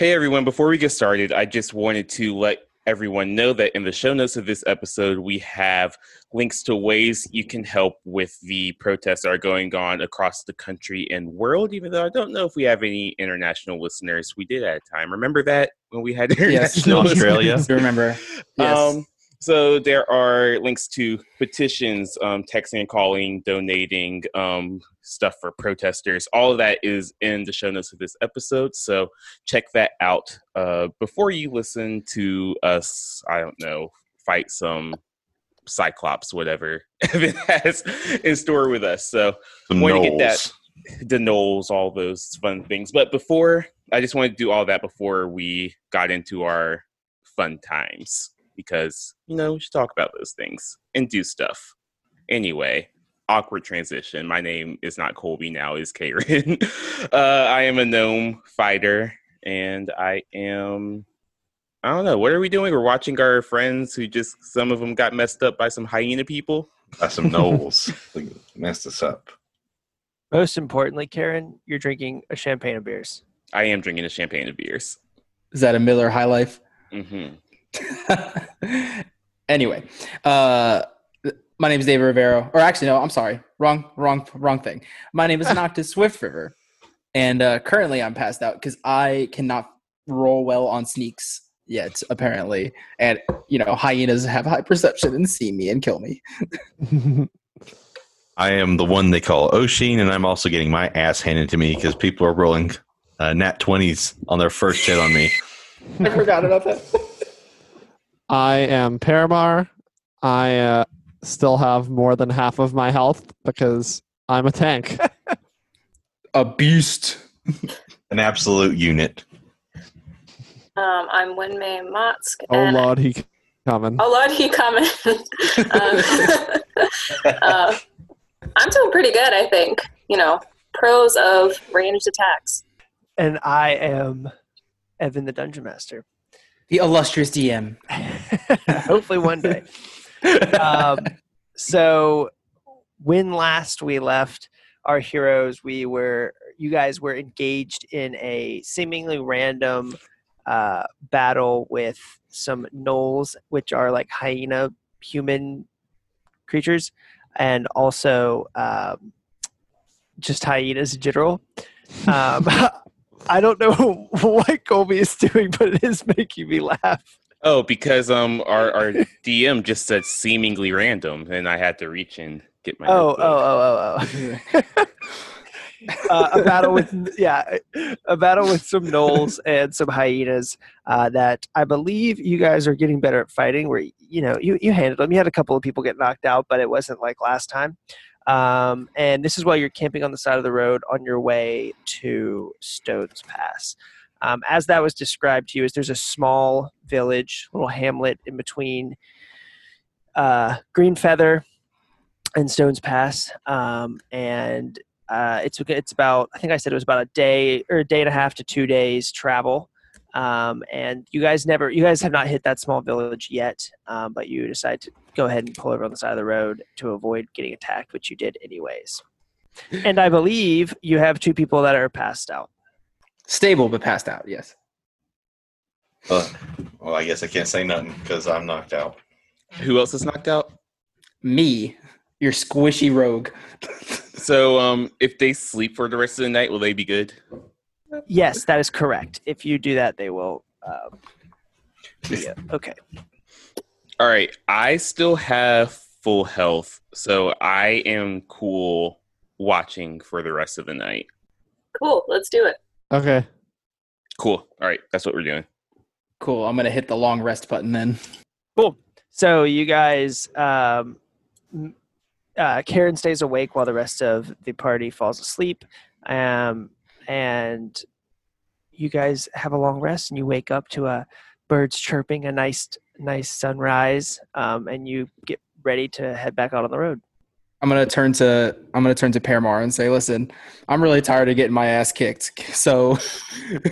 Hey everyone, before we get started, I just wanted to let everyone know that in the show notes of this episode, we have links to ways you can help with the protests that are going on across the country and world, even though I don't know if we have any international listeners. We did at a time. Remember that when we had international yes, Australia. Remember? Yes. Um, so there are links to petitions, um, texting and calling, donating, um, stuff for protesters. All of that is in the show notes of this episode. So check that out uh, before you listen to us. I don't know, fight some Cyclops, whatever Evan has in store with us. So The want to get that the gnolls, all those fun things. But before, I just wanted to do all that before we got into our fun times because, you know, we should talk about those things and do stuff. Anyway, awkward transition. My name is not Colby now, is Karen. uh, I am a gnome fighter and I am. I don't know. What are we doing? We're watching our friends who just, some of them got messed up by some hyena people. By some gnolls. They messed us up. Most importantly, Karen, you're drinking a champagne of beers. I am drinking a champagne of beers. Is that a Miller High Life? Mm-hmm. anyway, uh, my name is David Rivero. Or actually, no, I'm sorry. Wrong, wrong, wrong thing. My name is Noctis Swift River. And uh, currently I'm passed out because I cannot roll well on sneaks yet, apparently. And, you know, hyenas have high perception and see me and kill me. I am the one they call Oshin, and I'm also getting my ass handed to me because people are rolling uh, nat 20s on their first hit on me. I forgot about that. I am Paramar. I uh, still have more than half of my health because I'm a tank. A beast. An absolute unit. Um, I'm Winmay Motsk. oh and- lord, he coming. Oh Lord, he coming. um, uh, I'm doing pretty good, I think. You know, pros of ranged attacks. And I am Evan the Dungeon Master. The illustrious DM. Hopefully one day. Um, so when last we left our heroes, we were you guys were engaged in a seemingly random uh, battle with some gnolls, which are like hyena human creatures, and also um, just hyenas in general. Um, I don't know what Colby is doing, but it is making me laugh. Oh, because um our, our DM just said seemingly random, and I had to reach and get my. Oh, notebook. oh, oh, oh, oh. uh, a battle with yeah, a battle with some gnolls and some hyenas. Uh, that I believe you guys are getting better at fighting. Where you know you you handled them. You had a couple of people get knocked out, but it wasn't like last time. Um, and this is while you're camping on the side of the road on your way to Stones Pass. Um, as that was described to you, is there's a small village, little hamlet in between uh, Green Feather and Stones Pass, um, and uh, it's it's about I think I said it was about a day or a day and a half to two days travel. Um, and you guys never, you guys have not hit that small village yet, um, but you decide to go ahead and pull over on the side of the road to avoid getting attacked, which you did anyways. And I believe you have two people that are passed out. Stable but passed out, yes. Uh, well, I guess I can't say nothing because I'm knocked out. Who else is knocked out? Me, your squishy rogue. So um, if they sleep for the rest of the night, will they be good? Yes, that is correct. If you do that, they will. Um, yeah, okay. All right, I still have full health, so I am cool watching for the rest of the night. Cool, let's do it. Okay. Cool. All right, that's what we're doing. Cool. I'm gonna hit the long rest button then. Cool. So you guys, um, uh, Karen stays awake while the rest of the party falls asleep, um, and you guys have a long rest, and you wake up to a birds chirping, a nice, nice sunrise, um, and you get ready to head back out on the road. I'm gonna turn to I'm gonna turn to Paramar and say, listen, I'm really tired of getting my ass kicked. So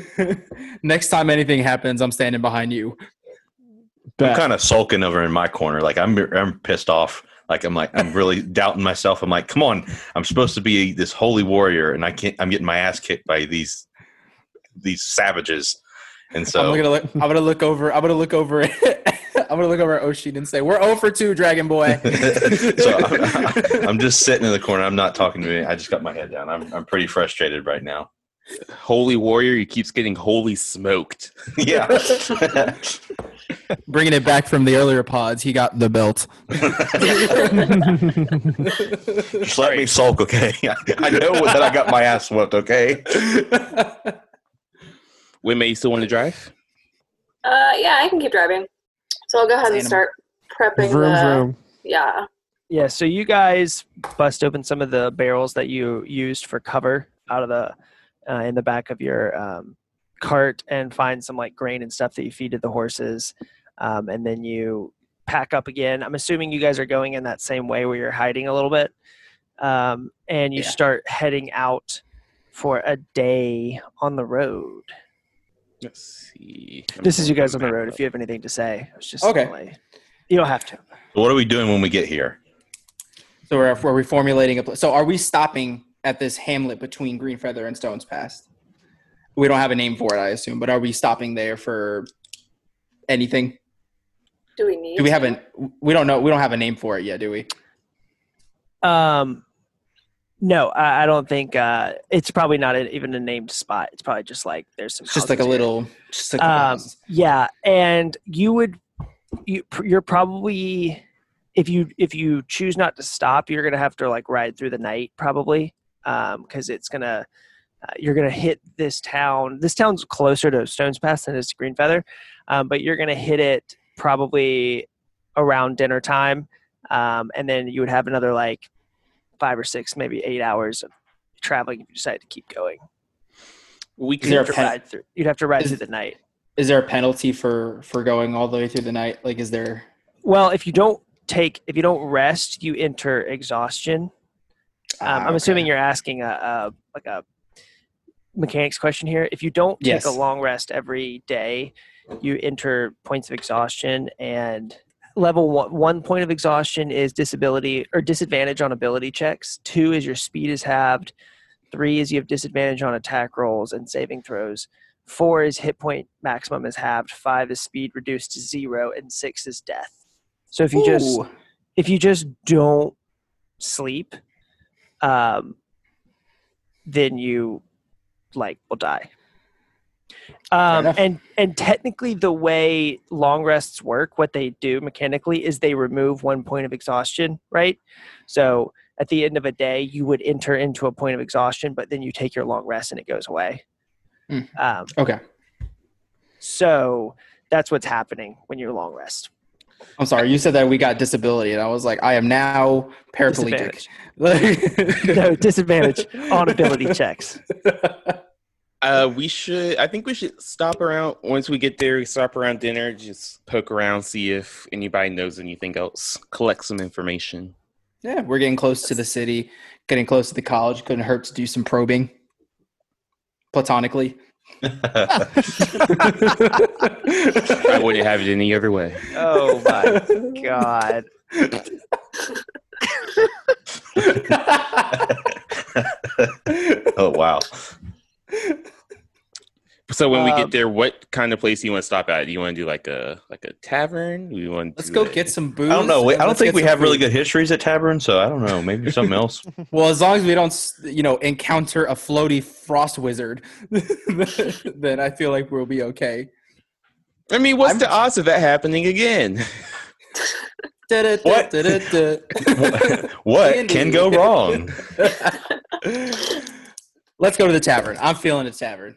next time anything happens, I'm standing behind you. I'm kind of sulking over in my corner. Like I'm, I'm pissed off. Like I'm like I'm really doubting myself. I'm like, come on, I'm supposed to be this holy warrior, and I can't. I'm getting my ass kicked by these these savages. And so I'm so gonna look. I'm gonna look over. I'm gonna look over. I'm gonna look over at Oshin and say, "We're 0 for 2, Dragon Boy." so I'm, I'm just sitting in the corner. I'm not talking to me. I just got my head down. I'm I'm pretty frustrated right now. Holy warrior, he keeps getting holy smoked. Yeah. Bringing it back from the earlier pods, he got the belt. just let me sulk, okay? I know that I got my ass whooped, okay? Wait, may you still want to drive? Uh, yeah, I can keep driving. So I'll go ahead and Animal. start prepping vroom the. vroom. Yeah. Yeah, so you guys bust open some of the barrels that you used for cover out of the uh, in the back of your um, cart and find some like grain and stuff that you feed to the horses, um, and then you pack up again. I'm assuming you guys are going in that same way where you're hiding a little bit, um, and you Yeah. start heading out for a day on the road. Let's see. This is you guys on the road. If you have anything to say, it's just Okay. like- you don't have to. What are we doing when we get here? So we're, we're reformulating a. Pl- so are we stopping at this hamlet between Green Feather and Stones Pass? We don't have a name for it, I assume, but are we stopping there for anything? Do we need? Do we have to? an? We don't know. We don't have a name for it yet, do we? Um, no, I, I don't think uh, it's probably not a, even a named spot. It's probably just like there's some. It's just like a here. little. Just like Um, yeah, and you would, you you're probably if you if you choose not to stop, you're gonna have to like ride through the night probably, because it's gonna. Uh, you're gonna hit this town. This town's closer to Stones Pass than it is to Green Feather, um, but you're gonna hit it probably around dinner time, um, and then you would have another like five or six, maybe eight hours of traveling if you decide to keep going. We Is can. there You'd have to pen- ride through. You'd have to ride Is- through the night. Is there a penalty for for going all the way through the night? Like, is there? Well, if you don't take, if you don't rest, you enter exhaustion. Um, Ah, I'm assuming you're asking a, a like a mechanics question here. If you don't take Yes. a long rest every day, you enter points of exhaustion and level one, one point of exhaustion is disability or disadvantage on ability checks. Two is your speed is halved. Three is you have disadvantage on attack rolls and saving throws. Four is hit point maximum is halved. Five is speed reduced to zero, and six is death. So if you just if you just don't sleep, um, then you like will die. Um, and and technically, the way long rests work, what they do mechanically is they remove one point of exhaustion, right? So at the end of a day, you would enter into a point of exhaustion, but then you take your long rest and it goes away. Hmm. Um, Okay. so that's what's happening when you're long rest. I'm sorry. You said that we got disability, and I was like, I am now paraplegic. no disadvantage on ability checks. Uh, we should. I think we should stop around once we get there. We stop around dinner. Just poke around, see if anybody knows anything else. Collect some information. yeah, we're getting close to the city, getting close to the college. Couldn't hurt to do some probing, platonically. I wouldn't have it any other way. Oh my god. oh wow. So when we Um, get there, what kind of place do you want to stop at? Do you want to do like a like a tavern? Do you want? Let's go a- get some booze. I don't know. We- I don't think we some have really good histories at Tavern, so I don't know. Maybe something else. Well, as long as we don't, you know, encounter a floaty frost wizard, then I feel like we'll be okay. I mean, what's I'm- the odds of that happening again? What? what can go wrong? Let's go to the tavern. I'm feeling a tavern.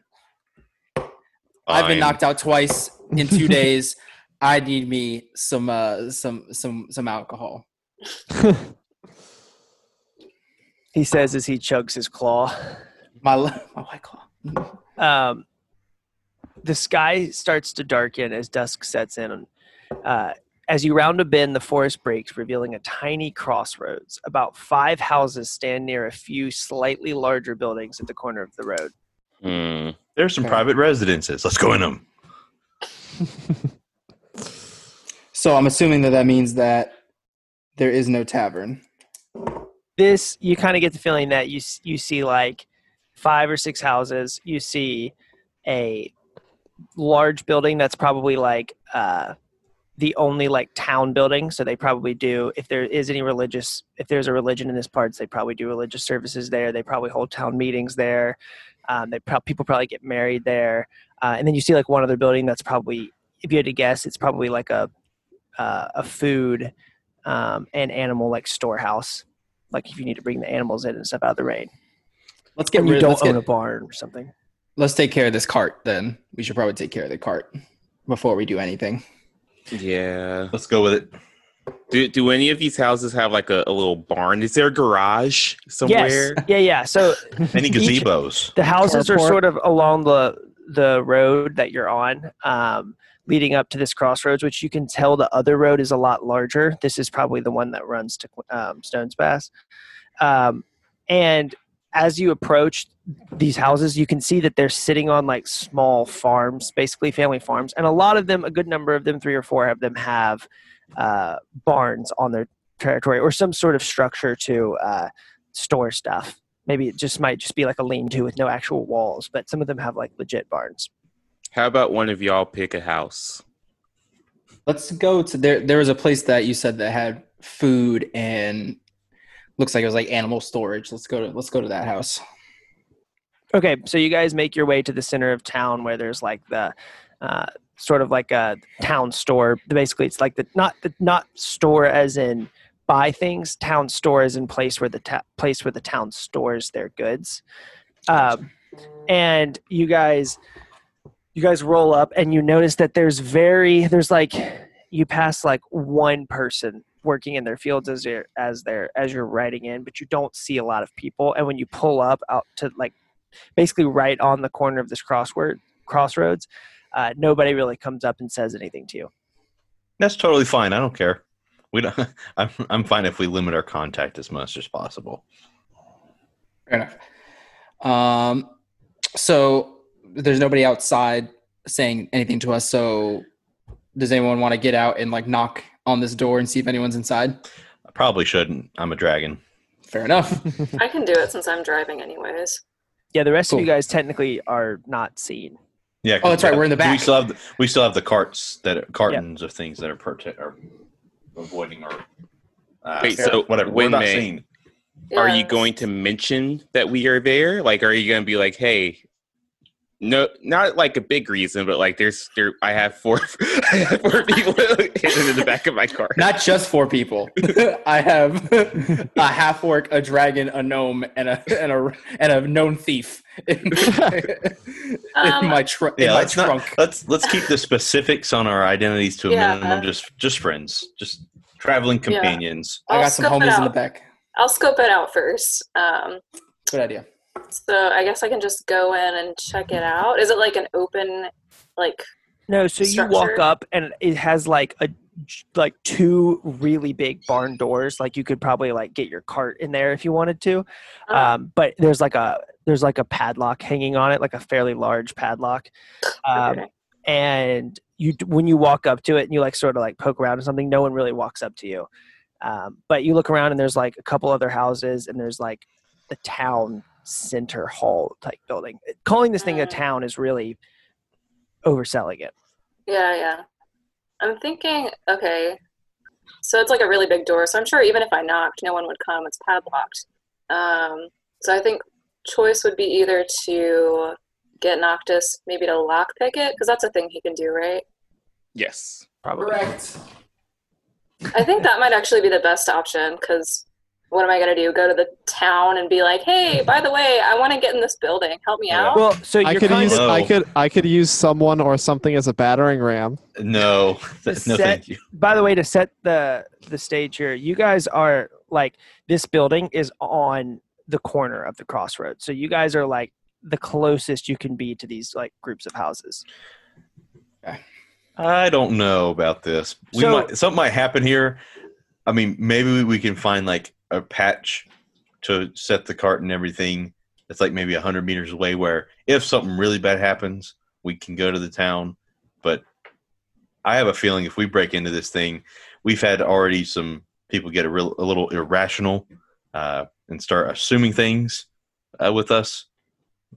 I've been knocked out twice in two days. I need me some uh some some some alcohol. He says as he chugs his claw. My my white claw. Um, the sky starts to darken as dusk sets in. Uh, as you round a bend, the forest breaks, revealing a tiny crossroads. About five houses stand near a few slightly larger buildings at the corner of the road. Hmm. There's some Okay. private residences. Let's go in them. So I'm assuming that that means that there is no tavern. This you kind of get the feeling that you you see like five or six houses. You see a large building that's probably like uh, the only like town building. So they probably do if there is any religious if there's a religion in this part, they probably do religious services there. They probably hold town meetings there. Um, they pro- people probably get married there. Uh, and then you see like one other building that's probably if you had to guess, it's probably like a uh, a food um, and animal like storehouse. Like if you need to bring the animals in and stuff out of the rain. Let's get And you don't own get, a barn or something. let's take care of this cart. Then we should probably take care of the cart before we do anything. Yeah. Let's go with it. Do do any of these houses have like a, a little barn? Is there a garage somewhere? Yes. Yeah, yeah. So Any Each- gazebos? the houses are sort of along the the road that you're on, um, leading up to this crossroads, which you can tell the other road is a lot larger. This is probably the one that runs to um, Stones Pass. Um, and as you approach these houses, you can see that they're sitting on like small farms, basically family farms, and a lot of them, a good number of them, three or four of them, have uh, barns on their territory or some sort of structure to uh, store stuff. Maybe it just might just be like a lean-to with no actual walls, but some of them have like legit barns. How about one of y'all pick a house? Let's go to there. There was a place that you said that had food and looks like it was like animal storage. Let's go to let's go to that house. Okay, so you guys make your way to the center of town where there's like the uh, sort of like a town store. Basically, it's like the not the not store as in buy things. Town store is in place where the ta- place where the town stores their goods. Um, and you guys, you guys roll up and you notice that there's very there's like you pass like one person working in their fields as you're as they're as you're riding in, but you don't see a lot of people. And when you pull up out to like basically right on the corner of this crossword crossroads uh, nobody really comes up and says anything to you That's totally fine. I don't care. We don't. I'm I'm fine if we limit our contact as much as possible. Fair enough. Um, so there's nobody outside saying anything to us. So does anyone want to get out and like knock on this door and see if anyone's inside? I probably shouldn't. I'm a dragon. Fair enough. I can do it since I'm driving anyways. yeah the rest of you guys technically are not seen Yeah. Oh, that's right, we're in the We back. still have the, we still have the carts that are, cartons of things that are prote- are avoiding or uh, Wait, so whatever. We're when not May- seen. Are you going to mention that we are there? Like, are you going to be like, hey, no, not like a big reason, but like, there's there. I have four, I have four people hidden in the back of my car. Not just four people. I have a half orc, a dragon, a gnome, and a and a and a known thief in, Um, in my, tr- in Yeah, my let's not, trunk. let's let's keep the specifics on our identities to a Yeah. minimum. Just just friends, just traveling companions. I I'll got some homies in the back. I'll scope it out first. Um, Good idea. So I guess I can just go in and check it out. Is it like an open, like no so you walk up and it has like a like two really big barn doors. Like you could probably like get your cart in there if you wanted to. Uh, um, but there's like a there's like a padlock hanging on it like a fairly large padlock. Um, okay. and you when you walk up to it and you like sort of like poke around or something no one really walks up to you. Um, but you look around and there's like a couple other houses and there's like the town center hall type building calling this thing a Mm. town is really overselling it Yeah, yeah. I'm thinking, okay, so it's like a really big door. So I'm sure even if I knocked, no one would come. It's padlocked. Um, so I think choice would be either to get Noctis maybe to lockpick it because that's a thing he can do, right? Yes. probably Correct. I think that might actually be the best option because what am I gonna do? Go to the town and be like, "Hey, by the way, I want to get in this building. Help me out." well so I you're could kind use of of- I could I could use someone or something as a battering ram. No, no, set- thank you. by the way to set the the stage here you guys are like this building is on the corner of the crossroads so you guys are like the closest you can be to these like groups of houses I don't know about this. We So- might something might happen here. I mean, maybe we can find like a patch to set the cart and everything. It's like maybe hundred meters away, where if something really bad happens, we can go to the town. But I have a feeling if we break into this thing, we've had already some people get a real a little irrational uh, and start assuming things uh, with us.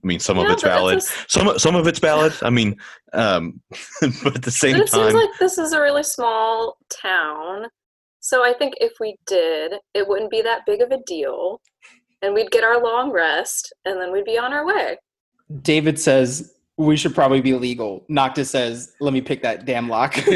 I mean, some of Yeah, it's but it's valid. s- Some some of it's valid. I mean, um, but at the same But it seems time, like this is a really small town. So I think if we did, it wouldn't be that big of a deal. And we'd get our long rest and then we'd be on our way. David says we should probably be legal. Noctis says, "Let me pick that damn lock."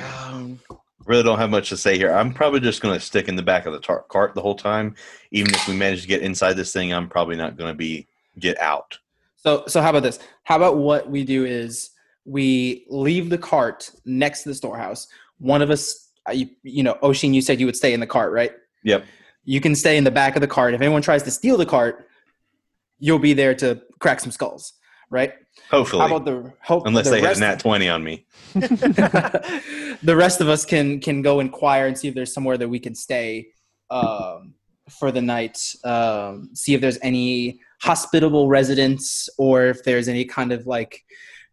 um, really don't have much to say here. I'm probably just going to stick in the back of the tar- cart the whole time. Even if we manage to get inside this thing, I'm probably not going to be get out. so, so how about this? How about what we do is we leave the cart next to the storehouse. One of us, uh, you, you know, Oshin, you said you would stay in the cart, right? Yep. You can stay in the back of the cart. If anyone tries to steal the cart, you'll be there to crack some skulls, right? Hopefully, How about the hope? unless the they have nat twenty on me. the rest of us can can go inquire and see if there's somewhere that we can stay um, for the night. Um, see if there's any hospitable residents or if there's any kind of like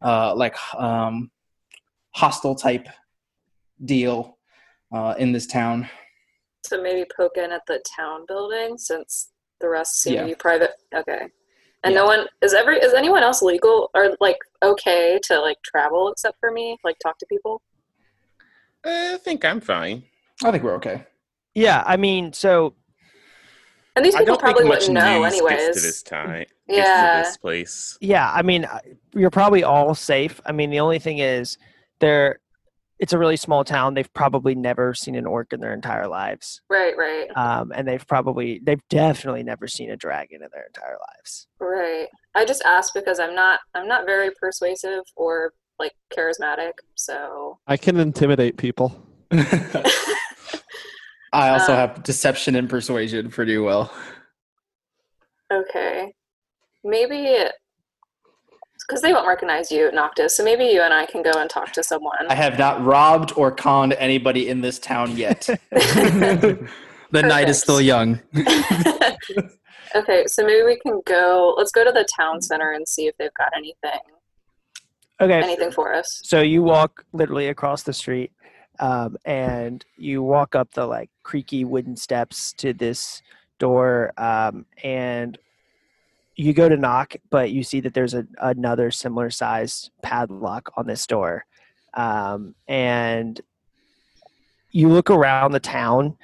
uh, like um, hostile type deal uh, in this town. So maybe poke in at the town building since the rest seem Yeah. to be private. Okay. And Yeah. no one is every is anyone else legal or like okay to like travel except for me? Like talk to people? I think I'm fine. I think we're okay. Yeah, I mean, so And these I people don't probably think much wouldn't know news anyways. gets to this time. Yeah. To this place. yeah, I mean, you're probably all safe. I mean, the only thing is, they're it's a really small town. They've probably never seen an orc in their entire lives, Right, right, um, and they've probably they've definitely never seen a dragon in their entire lives. right. I just asked because I'm not I'm not very persuasive or like charismatic, so I can intimidate people. I also Uh, have deception and persuasion pretty well. okay. Maybe because they won't recognize you, Noctis. So maybe you and I can go and talk to someone. I have not robbed or conned anybody in this town yet. the night is still young. okay, so maybe we can go. Let's go to the town center and see if they've got anything Okay, anything for us. So you walk literally across the street, um, and you walk up the like creaky wooden steps to this door, um, and you go to knock, but you see that there's a, another similar sized padlock on this door, um, and you look around the town,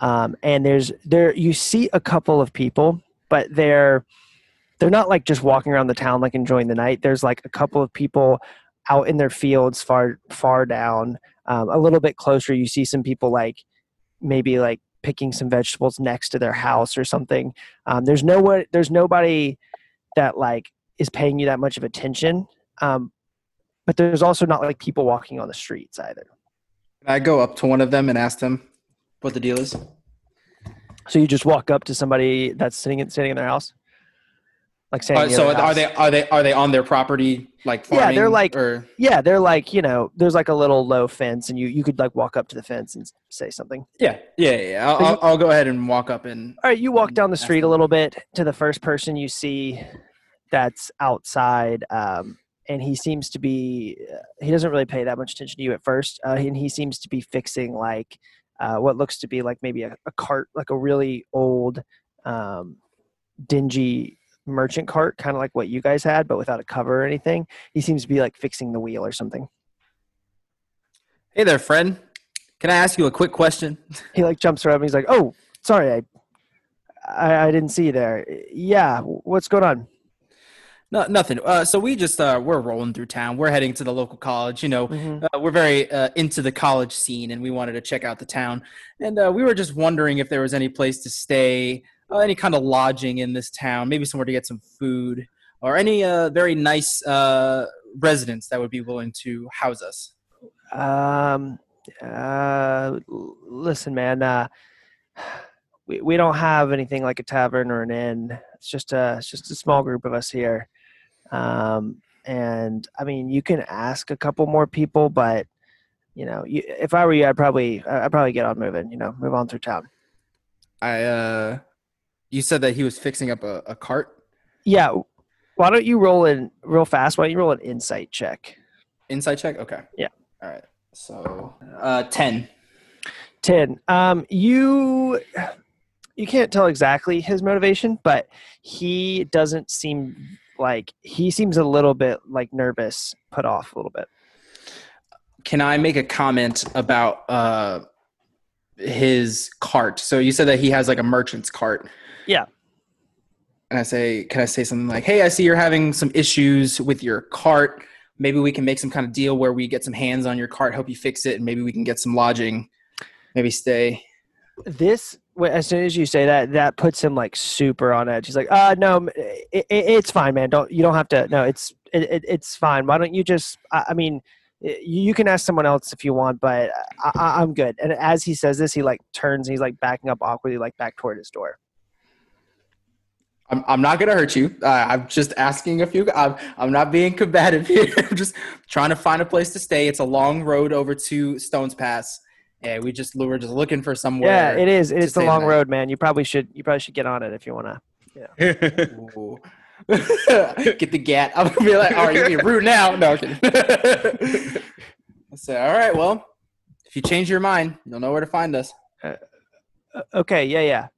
um, and there's there you see a couple of people, but they're they're not like just walking around the town like enjoying the night. There's like a couple of people out in their fields far far down um, a little bit closer you see some people like maybe like picking some vegetables next to their house or something. Um, there's no one there's nobody that like is paying you that much of attention um, but there's also not like people walking on the streets either. Can I go up to one of them and ask them what the deal is? so you just walk up to somebody that's sitting in, sitting in their house like saying Uh, so are they are they are they on their property like farming, Yeah, they're like- or? yeah they're like you know there's like a little low fence and you you could like walk up to the fence and say something. Yeah yeah yeah. I'll, I'll, I'll go ahead and walk up and All right, you walk down the street a little bit to the first person you see that's outside, um, and he seems to be, uh, he doesn't really pay that much attention to you at first, uh, and he seems to be fixing like uh, what looks to be like maybe a, a cart, like a really old, um, dingy merchant cart, kind of like what you guys had, but without a cover or anything. He seems to be like fixing the wheel or something. Hey there, friend. Can I ask you a quick question? He like jumps around and he's like, "Oh, sorry, I, I, I didn't see you there. Yeah, what's going on?" No, nothing. Uh, so we just uh, we're rolling through town. We're heading to the local college. You know, Mhm. uh, we're very uh, into the college scene, and we wanted to check out the town. And uh, we were just wondering if there was any place to stay, uh, any kind of lodging in this town, maybe somewhere to get some food, or any uh, very nice uh, residents that would be willing to house us. Um, uh, listen, man. Uh, we we don't have anything like a tavern or an inn. It's just a it's just a small group of us here. Um, and I mean, you can ask a couple more people, but you know, you, if I were you, I'd probably I'd probably get on moving. You know, move on through town. I, uh, you said that he was fixing up a, a cart. Yeah. Why don't you roll in real fast? Why don't you roll an insight check? Insight check. Okay. Yeah. All right. So, uh, ten. 10 um you you can't tell exactly his motivation, but he doesn't seem like he seems a little bit like nervous, put off a little bit. Can I make a comment about uh, his cart? So you said that he has like a merchant's cart. Yeah. And I say, can I say something like, "Hey, I see you're having some issues with your cart. Maybe we can make some kind of deal where we get some hands on your cart, help you fix it, and maybe we can get some lodging, maybe stay." This as soon as you say that, that puts him like super on edge. He's like, "Uh, no, it, it, it's fine, man. Don't you don't have to. No, it's it, it, it's fine. Why don't you just? I, I mean, you can ask someone else if you want, but I, I, I'm good." And as he says this, he like turns. And he's like backing up awkwardly, like back toward his door. I'm, I'm not gonna hurt you. Uh, I'm just asking a few. I'm, I'm not being combative here. I'm just trying to find a place to stay. It's a long road over to Stones Pass, and we just we're just looking for somewhere. Yeah, it is. It to is the stay long road, man. You probably should. You probably should get on it if you want to. Ooh. Get the gat. I'm gonna be like, all right, you're being rude now. No. I say, all right, well, if you change your mind, you'll know where to find us. Uh, okay, yeah, yeah.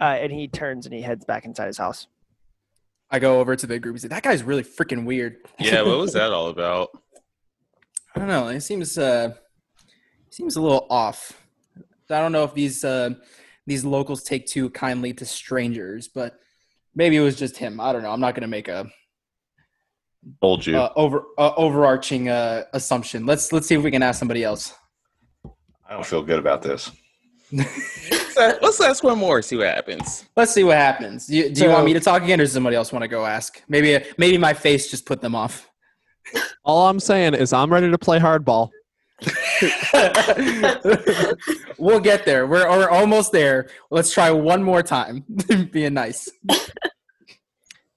Uh, and he turns and he heads back inside his house. I go over to the group and say, that guy's really freaking weird. yeah, what was that all about? I don't know. It seems uh seems a little off. I don't know if these uh these locals take too kindly to strangers, but maybe it was just him. I don't know. I'm not gonna make a Told you. uh, over uh, overarching uh, assumption. Let's let's see if we can ask somebody else. I don't feel good about this. Let's ask- Let's ask one more, see what happens. Let's see what happens. Do you, do you want me to talk again, or does somebody else want to go ask? Maybe maybe my face just put them off. All I'm saying is I'm ready to play hardball. we'll get there. We're, we're almost there. Let's try one more time. Being nice.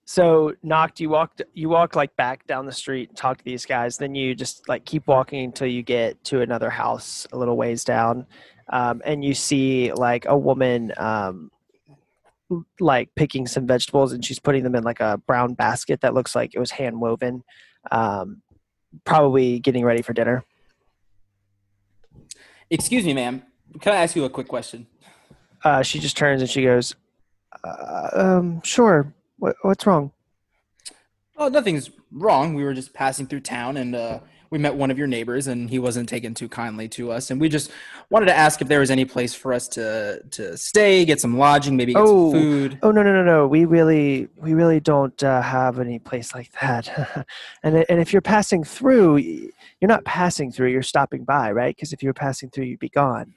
So knocked. You walked. You walk like back down the street, talk to these guys. Then you just like keep walking until you get to another house a little ways down, um, and you see like a woman, um, like picking some vegetables, and she's putting them in like a brown basket that looks like it was hand woven. Um, probably getting ready for dinner. Excuse me, ma'am. Can I ask you a quick question? Uh, she just turns and she goes, uh, um, "Sure. What, what's wrong?" Oh, nothing's wrong. We were just passing through town and uh, we met one of your neighbors, and he wasn't taken too kindly to us. And we just wanted to ask if there was any place for us to to stay, get some lodging, maybe get Oh. some food. Oh no no no no! We really we really don't uh, have any place like that. and and if you're passing through, you're not passing through. You're stopping by, right? Because if you were passing through, you'd be gone.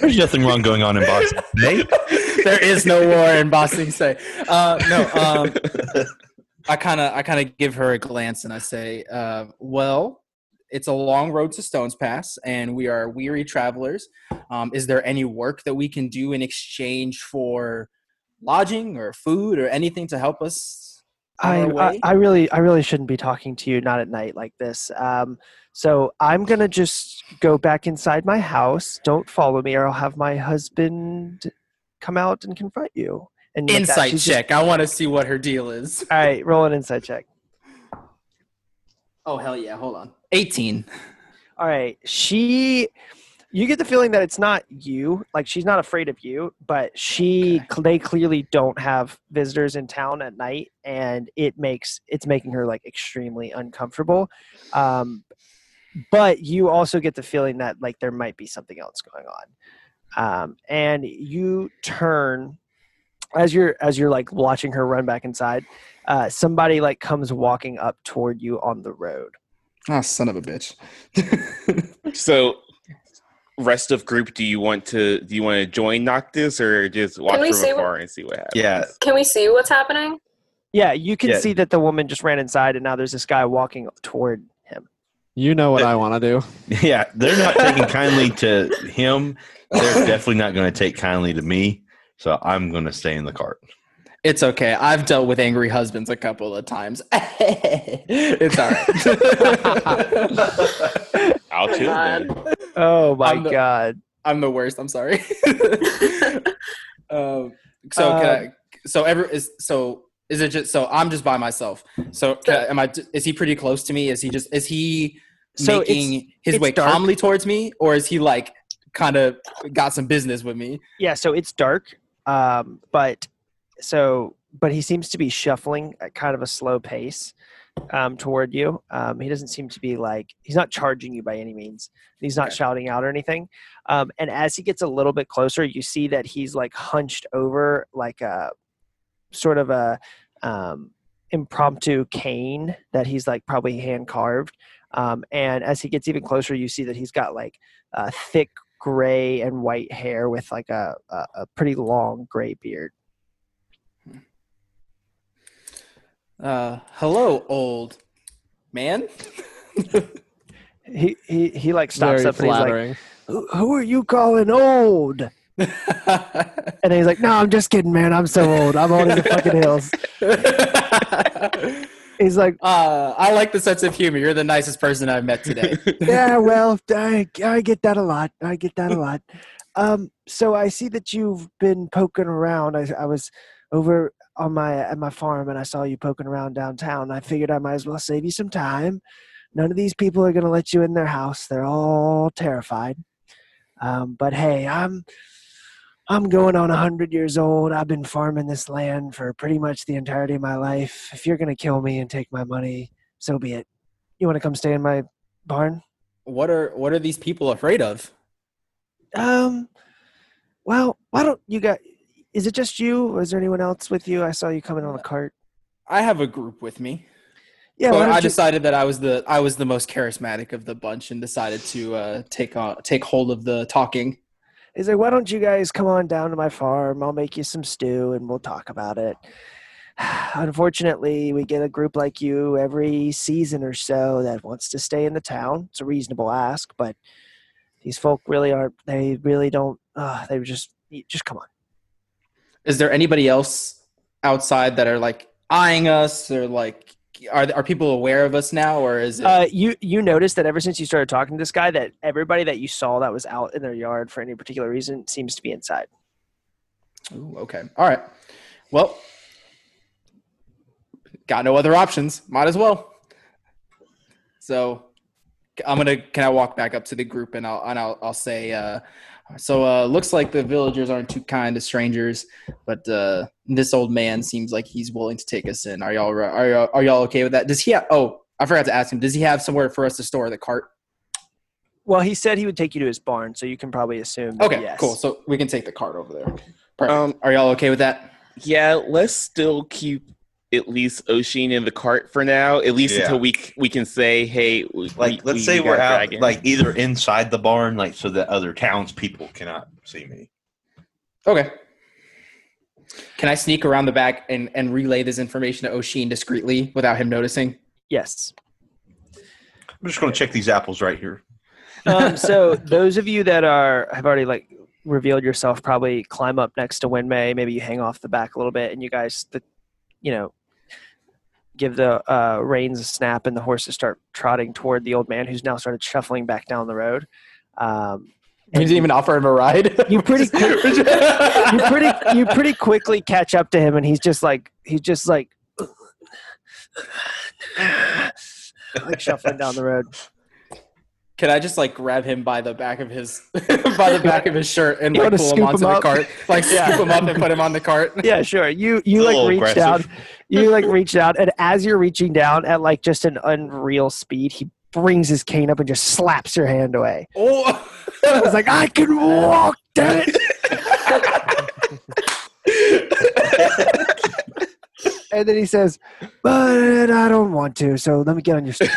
There's nothing wrong going on in Boston today. there is no war in Boston. Say, uh, no. Um, I kind of I kind of give her a glance and I say, uh, "Well, it's a long road to Stones Pass, and we are weary travelers. Um, is there any work that we can do in exchange for lodging or food or anything to help us I, I? I really I really shouldn't be talking to you not at night like this. Um, so I'm gonna just go back inside my house. Don't follow me, or I'll have my husband come out and confront you. And with that, Insight she's just- check. I want to see what her deal is. all right, roll an insight check. Oh hell yeah! Hold on. Eighteen. All right. She you get the feeling that it's not you. Like she's not afraid of you, but she Okay. they clearly don't have visitors in town at night and it makes it's making her like extremely uncomfortable. Um but you also get the feeling that like there might be something else going on. Um and you turn as you're as you're like watching her run back inside, uh somebody like comes walking up toward you on the road. Oh son of a bitch. So, rest of group, do you want to do you want to join Noctis or just watch we from see what- afar and see what happens? Yeah, Can we see what's happening? Yeah, you can Yeah. see that the woman just ran inside, and now there's this guy walking toward him. You know what I want to do. yeah. They're not taking kindly to him. They're definitely not going to take kindly to me. So I'm going to stay in the cart. It's okay. I've dealt with angry husbands a couple of times. it's all right. I'll chill God. then. Oh my I'm the- god! I'm the worst. I'm sorry. um, so can I, so every is so is it just so I'm just by myself. So can I, am I? Is he pretty close to me? Is he just is he So making his it's way dark. calmly towards me, or is he like kind of got some business with me. Yeah, so it's dark, um, but so but he seems to be shuffling at kind of a slow pace um, toward you. Um, he doesn't seem to be like he's not charging you by any means. He's not Okay. shouting out or anything. Um, and as he gets a little bit closer, you see that he's like hunched over like a sort of a um, impromptu cane that he's like probably hand carved. Um, and as he gets even closer, you see that he's got like uh, thick gray and white hair with like a, a, a pretty long gray beard. Uh, hello, old man. He he he like stops Very up and he's like, who, "Who are you calling old?" And he's like, "No, I'm just kidding, man. I'm so old. I'm old in the fucking hills." He's like, uh, I like the sense of humor. You're the nicest person I've met today. "Yeah, well, I I get that a lot. I get that a lot." Um, so I see that you've been poking around. I I was over on my at my farm and I saw you poking around downtown. I figured I might as well save you some time. None of these people are going to let you in their house. They're all terrified. Um, but hey, I'm I'm going on a hundred years old. I've been farming this land for pretty much the entirety of my life. If you're going to kill me and take my money, so be it. You want to come stay in my barn? what are what are these people afraid of? Um, well, why don't you got? Is it just you, or is there anyone else with you? I saw you coming on a cart. I have a group with me. Yeah, But I you- decided that I was the I was the most charismatic of the bunch and decided to uh, take on take hold of the talking. He's like, why don't you guys come on down to my farm? I'll make you some stew and we'll talk about it. Unfortunately, we get a group like you every season or so that wants to stay in the town. It's a reasonable ask, but these folk really aren't, they really don't, uh, they just, just come on. Is there anybody else outside that are like eyeing us or like are are people aware of us now or is it Uh, you you noticed that ever since you started talking to this guy, that everybody that you saw that was out in their yard for any particular reason seems to be inside. Ooh, okay. All right. Well, got no other options. Might as well. So, I'm gonna. Can I walk back up to the group and I'll and I'll, I'll say. Uh, so, uh, looks like the villagers aren't too kind to strangers, but uh, this old man seems like he's willing to take us in. Are y'all are y'all, are y'all okay with that? Does he? Have, oh, I forgot to ask him. Does he have somewhere for us to store the cart? Well, he said he would take you to his barn, so you can probably assume. Okay, yes. cool. So we can take the cart over there. Perfect. Um, are y'all okay with that? Yeah, let's still keep at least Oshin in the cart for now. At least Yeah. until we we can say, hey, we, Like, we- let's we say we're out, dragon. like either inside the barn, like so that other townspeople cannot see me. Okay. Can I sneak around the back and, and relay this information to Oshin discreetly without him noticing? Yes. I'm just going to check these apples right here. Um, so those of you that are have already like revealed yourself, probably climb up next to Winmay. Maybe you hang off the back a little bit, and you guys, the, you know, give the uh, reins a snap, and the horses start trotting toward the old man, who's now started shuffling back down the road. Um, You didn't even offer him a ride. You pretty quick- you pretty you pretty quickly catch up to him, and he's just like he's just like like shuffling down the road. Can I just like grab him by the back of his by the back of his shirt and You like pull him onto him the cart? Like Yeah. scoop him up and put him on the cart. Yeah, sure. You you A like reach aggressive. down, you like reach down, and as you're reaching down at like just an unreal speed, he brings his cane up and just slaps your hand away. Oh. I was like, I can walk, damn it! and then he says, "But I don't want to, so let me get on your." St-.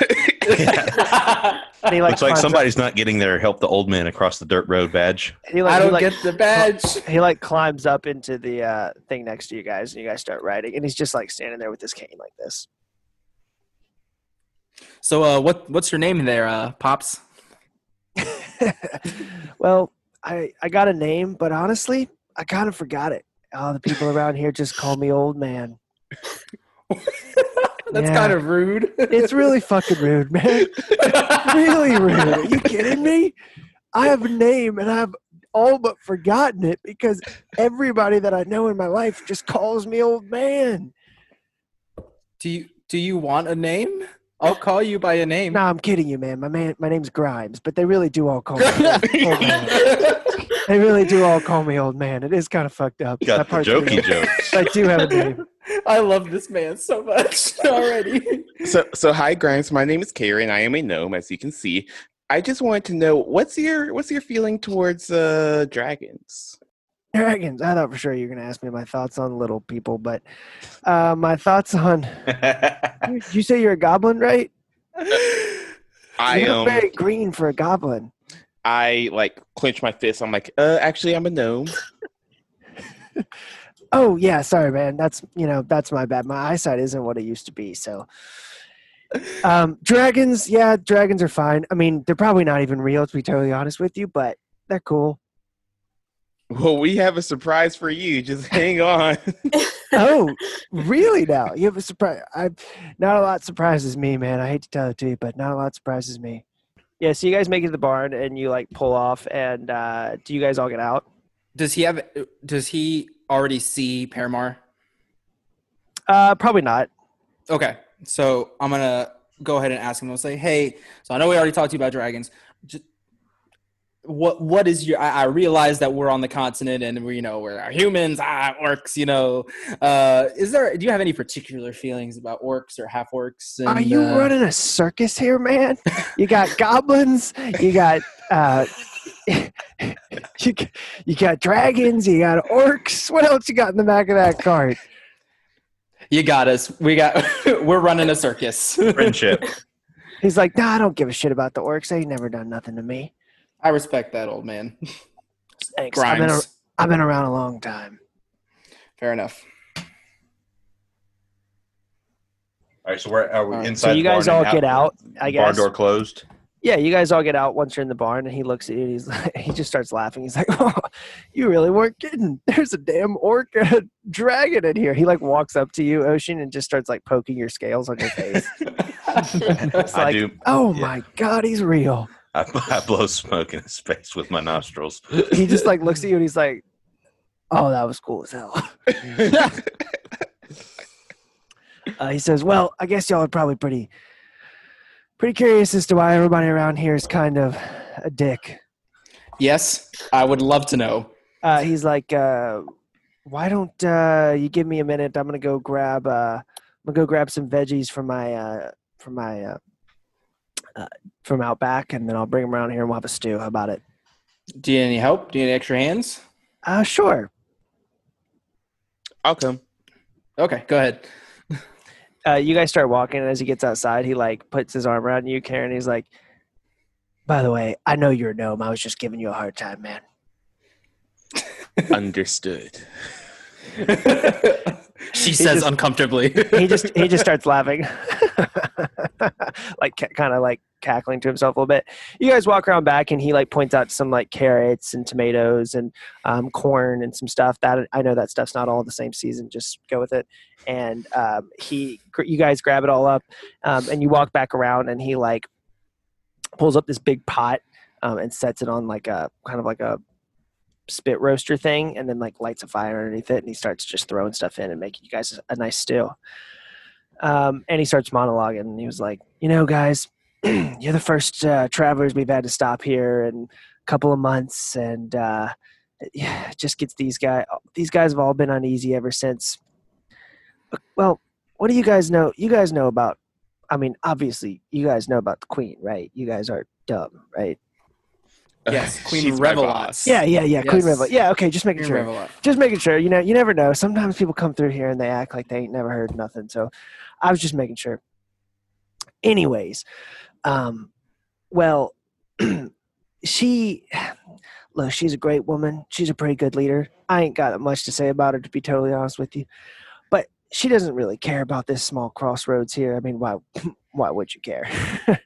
And he like Looks like climbs up- somebody's not getting their help the old man across the dirt road badge. He like, I don't like, get the badge. he like climbs up into the uh, thing next to you guys, and you guys start riding, and he's just like standing there with his cane like this. So uh what what's your name there, uh Pops? well, I I got a name, but honestly, I kind of forgot it. All the people around here just call me old man. That's Yeah. kind of rude. It's really fucking rude, man. really rude. Are you kidding me? I have a name and I've all but forgotten it because everybody that I know in my life just calls me old man. Do you do you want a name? I'll call you by a name. No, I'm kidding you, man. My man, my name's Grimes, but they really do all call me. old man. They really do all call me old man. It is kind of fucked up. Got That the jokey real. jokes. I do have a name. I love this man so much already. So, so hi, Grimes. My name is Karen. I am a gnome, as you can see. I just wanted to know what's your what's your feeling towards uh dragons? Dragons. I thought for sure you were gonna ask me my thoughts on little people, but uh, my thoughts on. You, you say you're a goblin, right? I you look um very green for a goblin. I like clench my fist. I'm like, uh, actually, I'm a gnome. Oh yeah, sorry, man. That's you know that's my bad. My eyesight isn't what it used to be. So, um, dragons, yeah, dragons are fine. I mean, they're probably not even real to be totally honest with you, but they're cool. Well, we have a surprise for you. Just hang on. Oh, really? Now you have a surprise. I not a lot surprises me, man. I hate to tell it to you, but not a lot surprises me. Yeah. So you guys make it to the barn and you like pull off, and uh, do you guys all get out? Does he have? Does he already see Paramar? Uh, probably not. Okay, so I'm gonna go ahead and ask him. I'll say, "Hey, so I know we already talked to you about dragons. Just, what what is your? I, I realize that we're on the continent and we, you know, we're humans, ah, orcs. You know, uh, is there? Do you have any particular feelings about orcs or half orcs? Are you uh, running a circus here, man? You got goblins, you got uh you, you got dragons, you got orcs. What else you got in the back of that cart? You got us. We got. we're running a circus. Friendship. He's like, nah, I don't give a shit about the orcs. They ain't never done nothing to me. I respect that, old man. Thanks. I've been, a, Grimes. I've been around a long time. Fair enough. All right, so where are we All right, inside? So you the guys barn all and get out, I guess. Barn guess. door closed. Yeah, you guys all get out once you're in the barn, and he looks at you and he's like, he just starts laughing. He's like, "Oh, you really weren't kidding. There's a damn orc and a dragon in here." He like walks up to you, Ocean, and just starts like poking your scales on your face. It's I like, do. oh yeah. my god, he's real. I, I blow smoke in his face with my nostrils. He just like looks at you and he's like, "Oh, that was cool as hell." Uh, he says, "Well, I guess y'all are probably pretty, pretty curious as to why everybody around here is kind of a dick." yes, I would love to know. Uh, he's like, uh, "Why don't uh, you give me a minute? I'm gonna go grab, uh, I'm gonna go grab some veggies from my, uh, from my, uh, uh, from out back, and then I'll bring them around here and we'll have a stew. How about it?" Do you need any help? Do you need extra hands? Uh, sure. I'll come. Okay, go ahead. uh, you guys start walking, and as he gets outside, he like puts his arm around you, Karen. He's like, "By the way, I know you're a gnome. I was just giving you a hard time, man." Understood. she He says just- uncomfortably. He just he just starts laughing, like kind of like cackling to himself a little bit. You guys walk around back, and he like points out some like carrots and tomatoes and um, corn and some stuff that I know that stuff's not all the same season. Just go with it. And um, he, you guys grab it all up, um, and you walk back around, and he like pulls up this big pot um, and sets it on like a kind of like a spit roaster thing, and then like lights a fire underneath it, and he starts just throwing stuff in and making you guys a nice stew. Um, and he starts monologuing, and he was like, "You know, guys, you're the first uh, travelers we've had to stop here in a couple of months, and uh, yeah, just gets these guys. These guys have all been uneasy ever since. Well, what do you guys know? You guys know about. I mean, obviously, you guys know about the queen, right? You guys aren't dumb, right? Yes, Queen She's my Revelot. boss. Yeah, yeah, yeah. Queen Yes. Revel. Yeah, okay, just making Queen sure. Revelot. Just making sure. You know, you never know. Sometimes people come through here and they act like they ain't never heard nothing. So, I was just making sure. Anyways, um, well, she, look, she's a great woman. She's a pretty good leader. I ain't got much to say about her, to be totally honest with you. But she doesn't really care about this small crossroads here. I mean, why? Why would you care?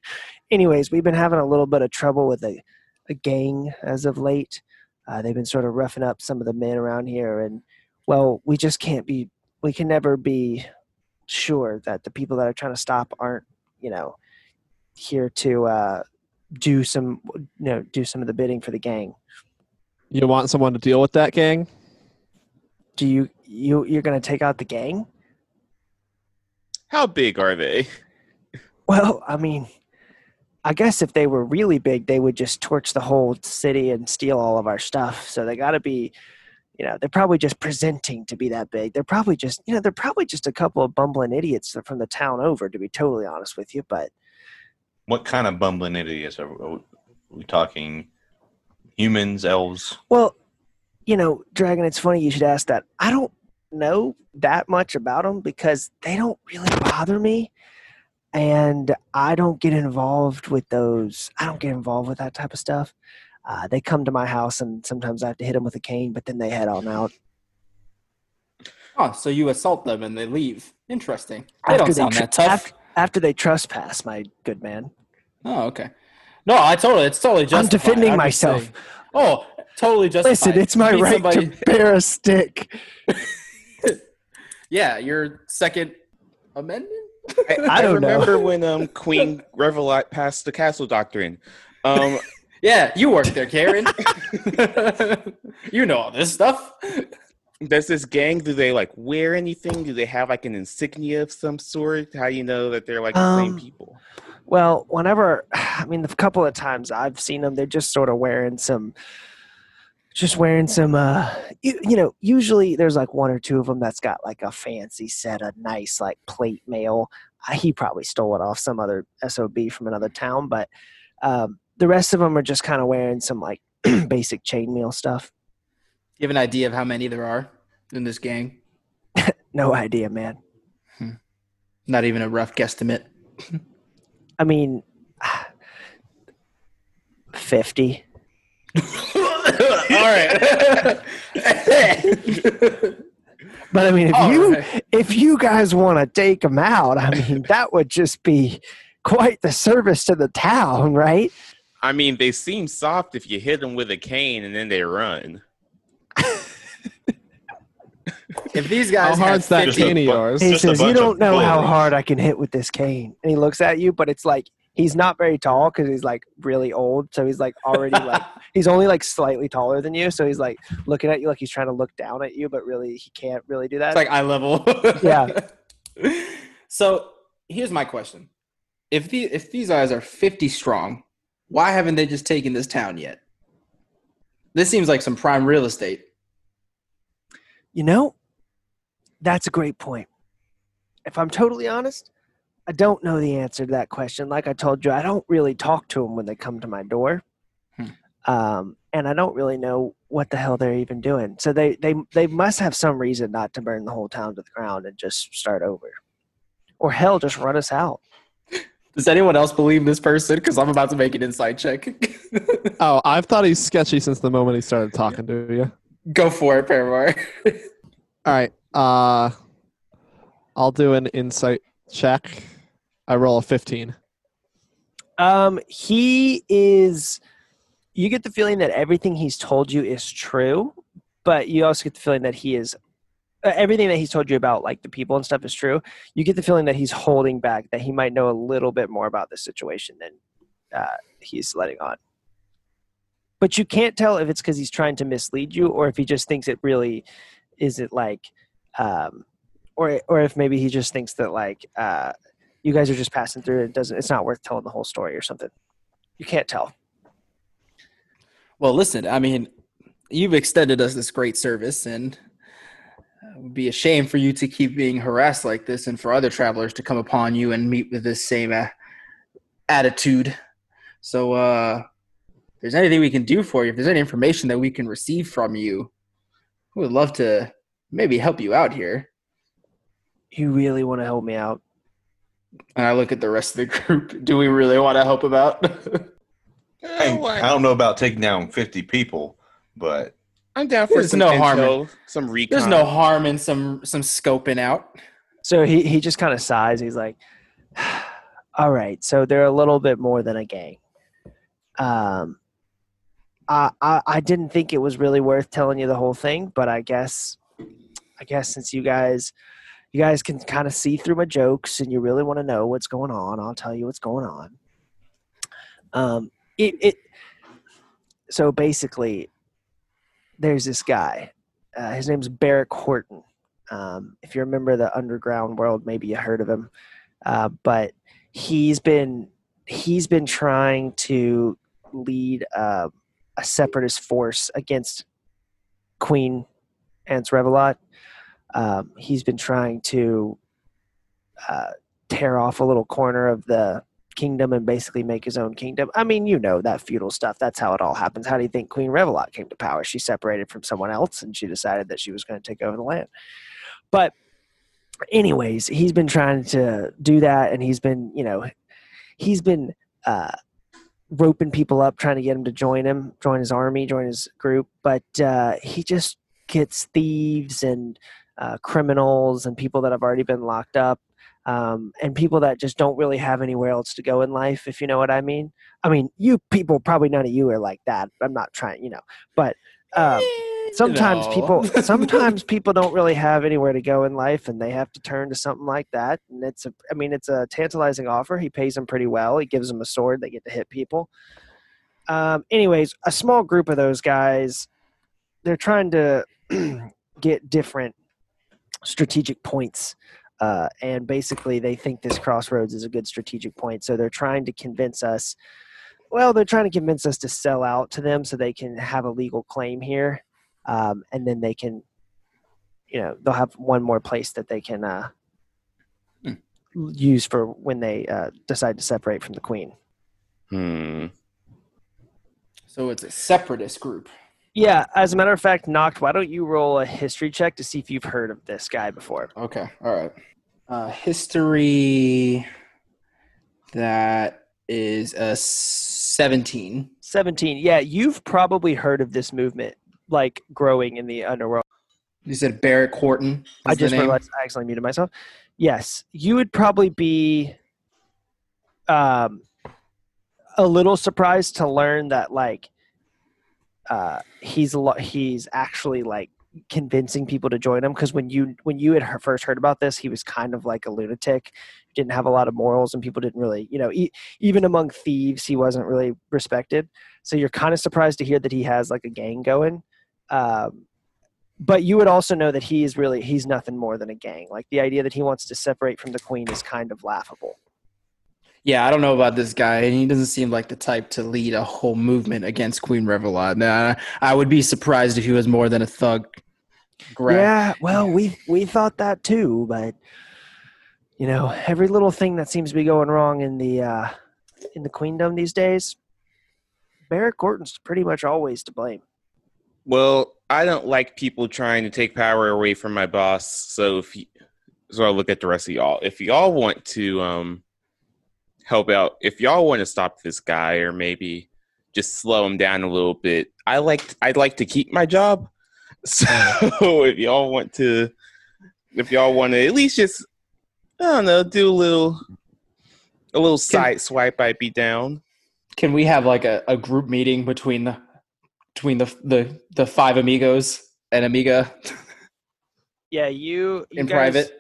Anyways, we've been having a little bit of trouble with a, a gang as of late. Uh, they've been sort of roughing up some of the men around here, and well, we just can't be. We can never be sure that the people that are trying to stop aren't, you know, here to uh, do some, you know, do some of the bidding for the gang. You want someone to deal with that gang? Do you you you're gonna take out the gang? How big are they? Well, I mean, I guess if they were really big, they would just torch the whole city and steal all of our stuff. So they got to be, you know, they're probably just presenting to be that big. They're probably just, you know, they're probably just a couple of bumbling idiots from the town over, to be totally honest with you. But What kind of bumbling idiots are, are we talking? Humans, elves? Well, you know, Dragon, it's funny you should ask that. I don't know that much about them because they don't really bother me. And I don't get involved with those. I don't get involved with that type of stuff. Uh, they come to my house and sometimes I have to hit them with a cane, but then they head on out. Oh, so you assault them and they leave. Interesting. They don't sound tr- that tough. After, after they trespass, my good man. Oh, okay. No, I totally. It's totally just. I'm defending myself. Oh, totally just. Listen, it's my right to bear a stick. yeah, your second amendment. I, I don't know. remember when um, Queen Revelot passed the castle doctrine. Um, Yeah, you work there, Karen. you know all this stuff. does this gang do they like wear anything? Do they have like an insignia of some sort? How you know that they're like the Um, same people? Well, whenever, I mean, the couple of times I've seen them, they're just sort of wearing some, just wearing some, uh, you, you know, usually there's like one or two of them that's got like a fancy set of nice, like plate mail. Uh, he probably stole it off some other SOB from another town, but um, the rest of them are just kind of wearing some like basic chainmail stuff. You have an idea of how many there are in this gang? No idea, man. Not even a rough guesstimate. I mean, 50. all right. But I mean, if All you right. if you guys want to take them out, I mean, that would just be quite the service to the town, right? I mean, they seem soft if you hit them with a cane and then they run. if these guys How guys hard's had that 50 cane of bu- yours? He just says, "You don't know how hard I can hit with this cane." And he looks at you, but it's like he's not very tall because he's like really old, so he's like already like he's only like slightly taller than you, so he's like looking at you like he's trying to look down at you, but really he can't really do that. It's like eye level. Yeah. So here's my question: If the if these guys are 50 strong, why haven't they just taken this town yet? This seems like some prime real estate. You know, that's a great point. If I'm totally honest, I don't know the answer to that question. Like I told you, I don't really talk to them when they come to my door. Hmm. Um, and I don't really know what the hell they're even doing. So they, they, they must have some reason not to burn the whole town to the ground and just start over. Or hell, just run us out. Does anyone else believe this person? Because I'm about to make an inside check. Oh, I've thought he's sketchy since the moment he started talking to you. Go for it, Paramar. All right. Uh, I'll do an insight check. I roll a 15. Um, he is. You get the feeling that everything he's told you is true, but you also get the feeling that he is. Uh, everything that he's told you about, like the people and stuff, is true. You get the feeling that he's holding back, that he might know a little bit more about the situation than uh, he's letting on. But you can't tell if it's because he's trying to mislead you, or if he just thinks it really is it like, um, or or if maybe he just thinks that like uh, you guys are just passing through. It doesn't. It's not worth telling the whole story or something. You can't tell. Well, listen, I mean, you've extended us this great service, and it would be a shame for you to keep being harassed like this and for other travelers to come upon you and meet with this same uh, attitude. So, uh, if there's anything we can do for you, if there's any information that we can receive from you, we would love to maybe help you out here. You really want to help me out? And I look at the rest of the group. Do we really want to help him out? I, Oh, I don't know about taking down 50 people, but I'm down for There's some no harm in- some recon. There's no harm in some some scoping out. So he he just kind of sighs. He's like, "All right, so they're a little bit more than a gang." Um, I, I I didn't think it was really worth telling you the whole thing, but I guess I guess since you guys you guys can kind of see through my jokes and you really want to know what's going on, I'll tell you what's going on. Um, it it so basically, there's this guy. Uh, his name's Barrick Horton. Um, if you remember the underground world, maybe you heard of him. Uh, but he's been he's been trying to lead uh, a separatist force against Queen Ants Revelot. Um, he's been trying to uh, tear off a little corner of the kingdom and basically make his own kingdom. I mean, you know that feudal stuff. That's how it all happens. How do you think Queen Revelot came to power? She separated from someone else and she decided that she was going to take over the land. But anyways, he's been trying to do that and he's been, you know, he's been uh, roping people up, trying to get him to join him, join his army, join his group. But uh, he just gets thieves and uh, criminals and people that have already been locked up um, and people that just don't really have anywhere else to go in life, if you know what I mean. I mean, you people, probably none of you are like that. I'm not trying, you know, but um, sometimes No. people, sometimes people don't really have anywhere to go in life, and they have to turn to something like that. And it's a, I mean, it's a tantalizing offer. He pays them pretty well. He gives them a sword. They get to hit people. Um, anyways, a small group of those guys, they're trying to get different strategic points uh, and basically they think this crossroads is a good strategic point so they're trying to convince us well they're trying to convince us to sell out to them so they can have a legal claim here um, and then they can you know they'll have one more place that they can uh, Hmm. use for when they uh, decide to separate from the queen Hmm. So it's a separatist group. Yeah as a matter of fact knocked why don't you roll a history check to see if you've heard of this guy before Okay, all right. Uh, history that is a 17. 17 yeah you've probably heard of this movement like growing in the underworld You said Barrett Horton. I just realized I accidentally muted myself. Yes, you would probably be um, a little surprised to learn that like uh, he's a lot. He's actually like convincing people to join him because when you when you had first heard about this, he was kind of like a lunatic. Didn't have a lot of morals, and people didn't really, you know, e- even among thieves, he wasn't really respected. So you're kind of surprised to hear that he has like a gang going. Um, but you would also know that he is really he's nothing more than a gang like the idea that he wants to separate from the queen is kind of laughable Yeah, I don't know about this guy, and he doesn't seem like the type to lead a whole movement against Queen Revelot. Nah, I would be surprised if he was more than a thug. Gra- yeah well we we thought that too but you know every little thing that seems to be going wrong in the uh in the queendom these days barrett gordon's pretty much always to blame Well, I don't like people trying to take power away from my boss. So if you, so, I look at the rest of y'all. If y'all want to um help out, if y'all want to stop this guy or maybe just slow him down a little bit, I like I'd like to keep my job. So if y'all want to, if y'all want to at least just I don't know, do a little a little side swipe, I'd be down. Can we have like a, a group meeting between the between the the the five amigos and Amiga yeah you, you in guys- private?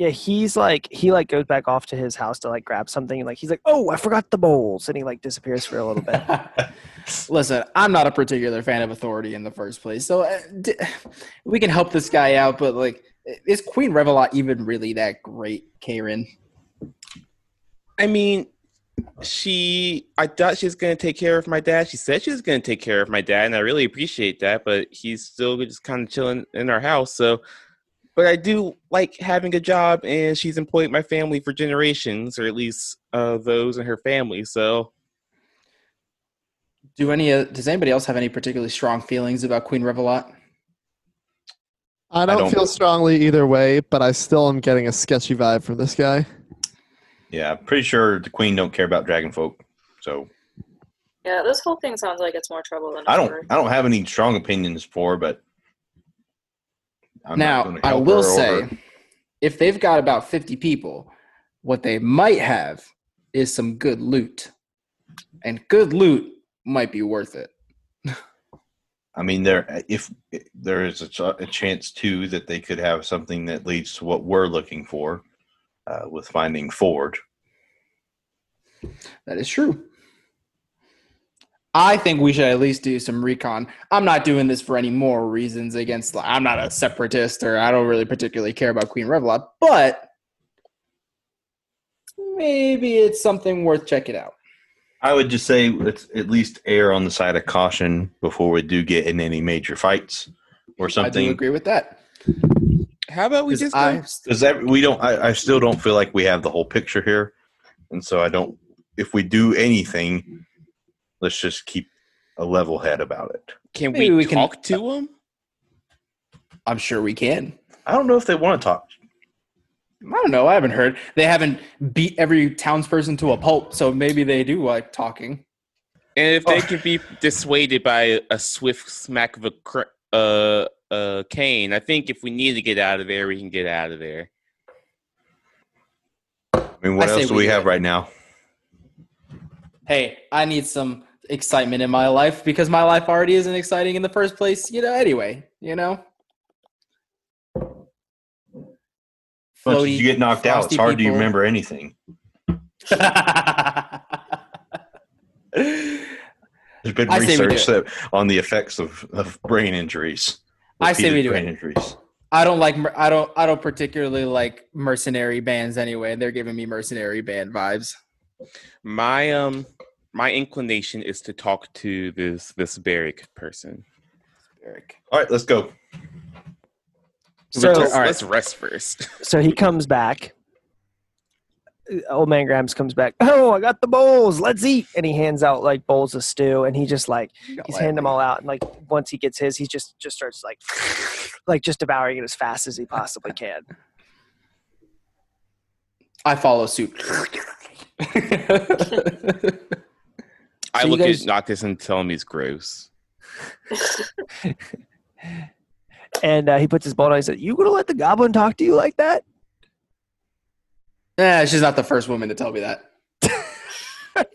Yeah he's like he like goes back off to his house to like grab something and like he's like oh i forgot the bowls and he like disappears for a little bit Listen, I'm not a particular fan of authority in the first place, so uh, d- we can help this guy out. But like, is Queen Revelot even really that great, Karen? I mean, she. I thought she was going to take care of my dad. She said she was going to take care of my dad, and I really appreciate that. But he's still just kind of chilling in our house. So, but I do like having a job, and she's employed my family for generations, or at least uh, those in her family. So, Do any? Uh, does anybody else have any particularly strong feelings about Queen Revelot? I don't, don't- feel strongly either way, but I still am getting a sketchy vibe from this guy. Yeah, pretty sure the queen don't care about dragon folk. So Yeah, this whole thing sounds like it's more trouble than I don't ever. I don't have any strong opinions for, but I'm now, I will say, if they've got about 50 people, what they might have is some good loot, and good loot might be worth it. I mean, there if there is a, ch- a chance too that they could have something that leads to what we're looking for uh, with finding Ford. That is true. I think we should at least do some recon. I'm not doing this for any moral reasons against like, I'm not a separatist or I don't really particularly care about Queen Revelot, but maybe it's something worth checking out. I would just say let's at least err on the side of caution before we do get in any major fights or something. I do something. agree with that. How about we just Because we don't. I, I still don't feel like we have the whole picture here, and so I don't. If we do anything, let's just keep a level head about it. Can Maybe we, we can- talk to them? I'm sure we can. I don't know if they want to talk. I don't know. I haven't heard. They haven't beat every townsperson to a pulp, so maybe they do like talking. And if they Oh. can be dissuaded by a swift smack of a cr- uh, uh, cane, I think if we need to get out of there, we can get out of there. I mean, what I else do we we have right now? Hey, I need some excitement in my life because my life already isn't exciting in the first place. You know. Anyway, you know. Once you get knocked out, it's frosty hard to remember anything. There's been I say we do research that on the effects of, of brain injuries. I say we do brain it. injuries. I don't like. I don't. I don't particularly like mercenary bands anyway. They're giving me mercenary band vibes. My um, my inclination is to talk to this this barrack person. Eric. All right, let's go. So, let's, all right. let's rest first. so he comes back. Uh, old man Grimes comes back. Oh, I got the bowls. Let's eat. And he hands out like bowls of stew, and he just like he's handing them all out. And like once he gets his, he just just starts like like just devouring it as fast as he possibly can. I follow suit. I So you look guys- at Noctis and tell him he's gross. And uh, he puts his bowl down. He said, "You gonna let the goblin talk to you like that?" yeah, she's not the first woman to tell me that.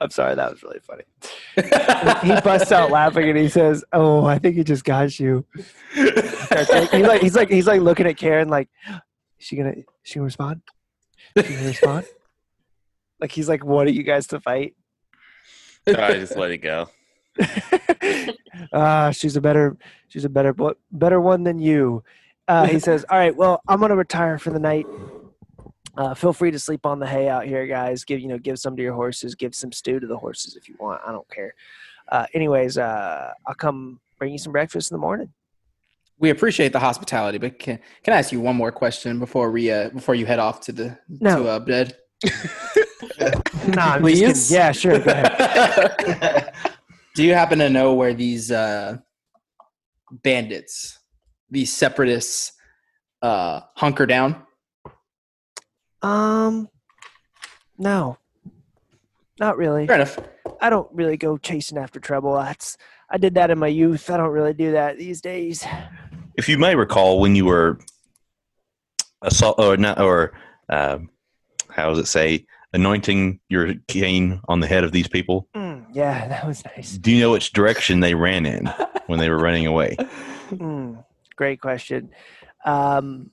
I'm sorry, that was really funny. he busts out laughing and he says, "Oh, I think he just got you." he's like, he's like, he's like looking at Karen, like, "Is she gonna, is she gonna respond? Is she gonna respond?" Like he's like, "What are you guys to fight?" I just let it go. Ah, she's a better, she's a better, bo- better one than you. Uh, he says, "All right, well, I'm gonna retire for the night. Uh, feel free to sleep on the hay out here, guys. Give you know, give some to your horses. Give some stew to the horses if you want. I don't care. Uh, anyways, uh, I'll come bring you some breakfast in the morning. We appreciate the hospitality, but can can I ask you one more question before we uh before you head off to the No. to uh, bed? Nah, I'm Please? kidding. Yeah, sure. Go ahead. Do you happen to know where these uh, bandits, these separatists, uh, hunker down? Um, no, not really. Fair enough. I don't really go chasing after trouble. That's I did that in my youth. I don't really do that these days. If you may recall, when you were assault or not or um, how does it say anointing your cane on the head of these people, Mm, yeah, that was nice. do you know which direction they ran in when they were running away? Mm, great question. Um,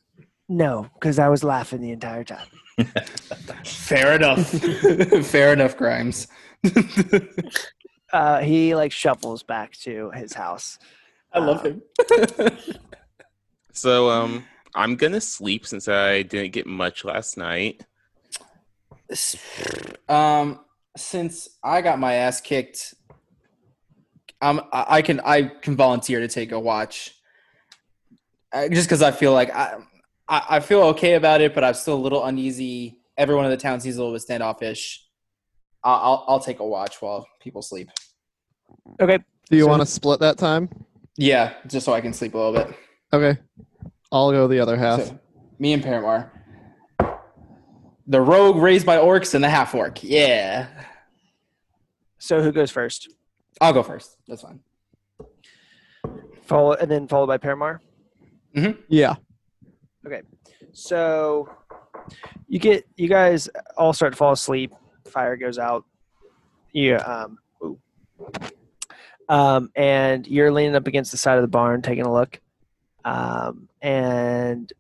no, because I was laughing the entire time. Fair enough. Fair enough, Grimes. Uh, he like shuffles back to his house. I love him. So um, I'm gonna sleep since I didn't get much last night. Um, since I got my ass kicked, um, I, I can I can volunteer to take a watch. Uh, just because I feel like I, I I feel okay about it, but I'm still a little uneasy. Everyone in the town seems a little bit standoffish. I'll I'll, I'll take a watch while people sleep. Okay. Do you So- want to split that time? Yeah, just so I can sleep a little bit. Okay. I'll go the other half. So, me and Paramar. The rogue raised by orcs and the half orc. Yeah. So who goes first? I'll go first. That's fine. Follow and then followed by Paramar. yeah. Okay. So you get you guys all start to fall asleep. Fire goes out. Yeah. um, ooh. um, and you're leaning up against the side of the barn, taking a look. Um, and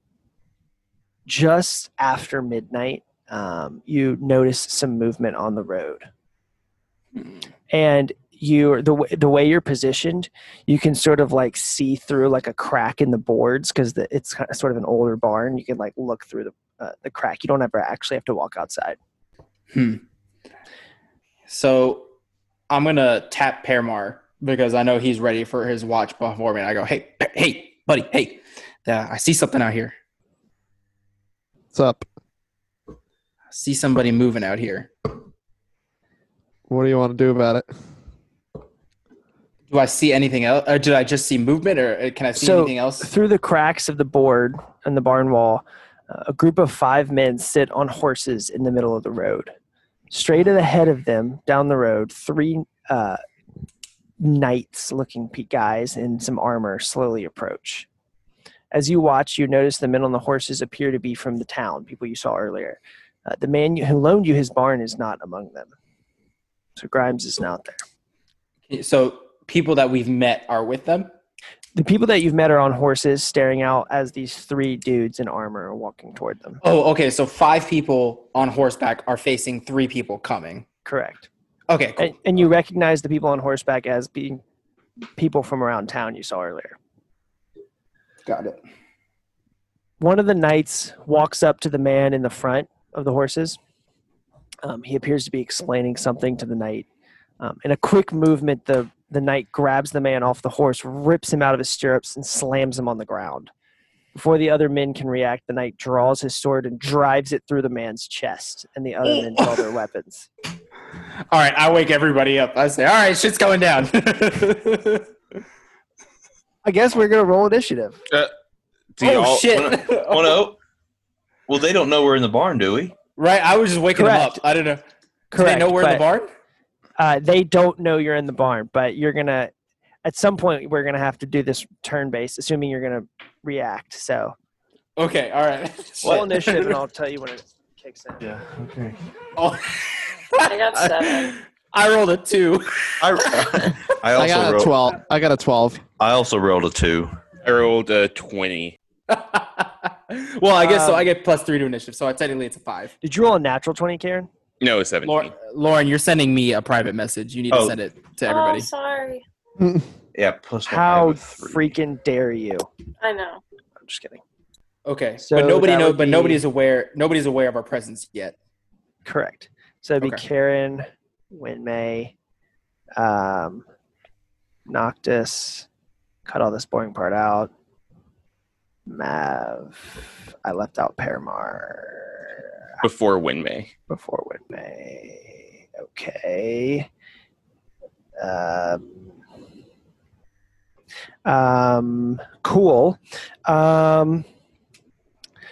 just after midnight, um, you notice some movement on the road. And you the way the way you're positioned, you can sort of like see through like a crack in the boards because it's kind of sort of an older barn. You can like look through the uh, the crack. You don't ever actually have to walk outside. Hmm. So I'm gonna tap Paramar because I know he's ready for his watch before me. And I go, hey, Pa- hey, buddy, hey, uh, I see something out here. What's up? I see somebody moving out here. What do you want to do about it? Do I see anything else? Or did I just see movement, or uh, can I see So, anything else? Through the cracks of the board and the barn wall, uh, a group of five men sit on horses in the middle of the road. Straight ahead of them, down the road, three uh, knights looking guys in some armor slowly approach. As you watch, you notice the men on the horses appear to be from the town, people you saw earlier. Uh, the man who loaned you his barn is not among them. So Grimes is not there. So people that we've met are with them. The people that you've met are on horses, staring out as these three dudes in armor are walking toward them. Oh, okay. So five people on horseback are facing three people coming. Correct. Okay, cool. And, and you recognize the people on horseback as being people from around town you saw earlier. Got it. One of the knights walks up to the man in the front of the horses. Um, he appears to be explaining something to the knight. Um, in a quick movement, the, the knight grabs the man off the horse, rips him out of his stirrups, and slams him on the ground. Before the other men can react, the knight draws his sword and drives it through the man's chest, and the other men draw their weapons. All right, I wake everybody up. I say, all right, shit's going down. I guess we're gonna roll initiative. Do y'all oh shit! wanna- wanna- well, they don't know we're in the barn, do we? right, I was just waking them up. I don't know. Do Correct. they know we're in the barn? Uh, they don't know you're in the barn, but you're gonna. At some point, we're gonna have to do this turn base, assuming you're gonna react. So Okay, all right. roll initiative, and I'll tell you when it kicks in. Yeah. Okay. Oh. I got seven. I rolled a two. I, I I also got a rolled, twelve. I got a twelve. I also rolled a two. I rolled a 20. well, I guess so. Um, I get plus three to initiative, so technically it's a five. Did you roll a natural twenty, Karen? No, 17. Lauren, Lauren, you're sending me a private message. You need to Oh. send it to Oh, everybody. sorry. Yeah, plus one, I How three. freaking dare you? I know. I'm just kidding. Okay, So but nobody knows. would But nobody's aware. Nobody's aware of our presence yet. Correct. So it'd be Okay. Karen, Winmay, um, Noctis. Cut all this boring part out. Mav. I left out Paramar Before Winmay. before Winmay. Okay. Um, um, cool. Um,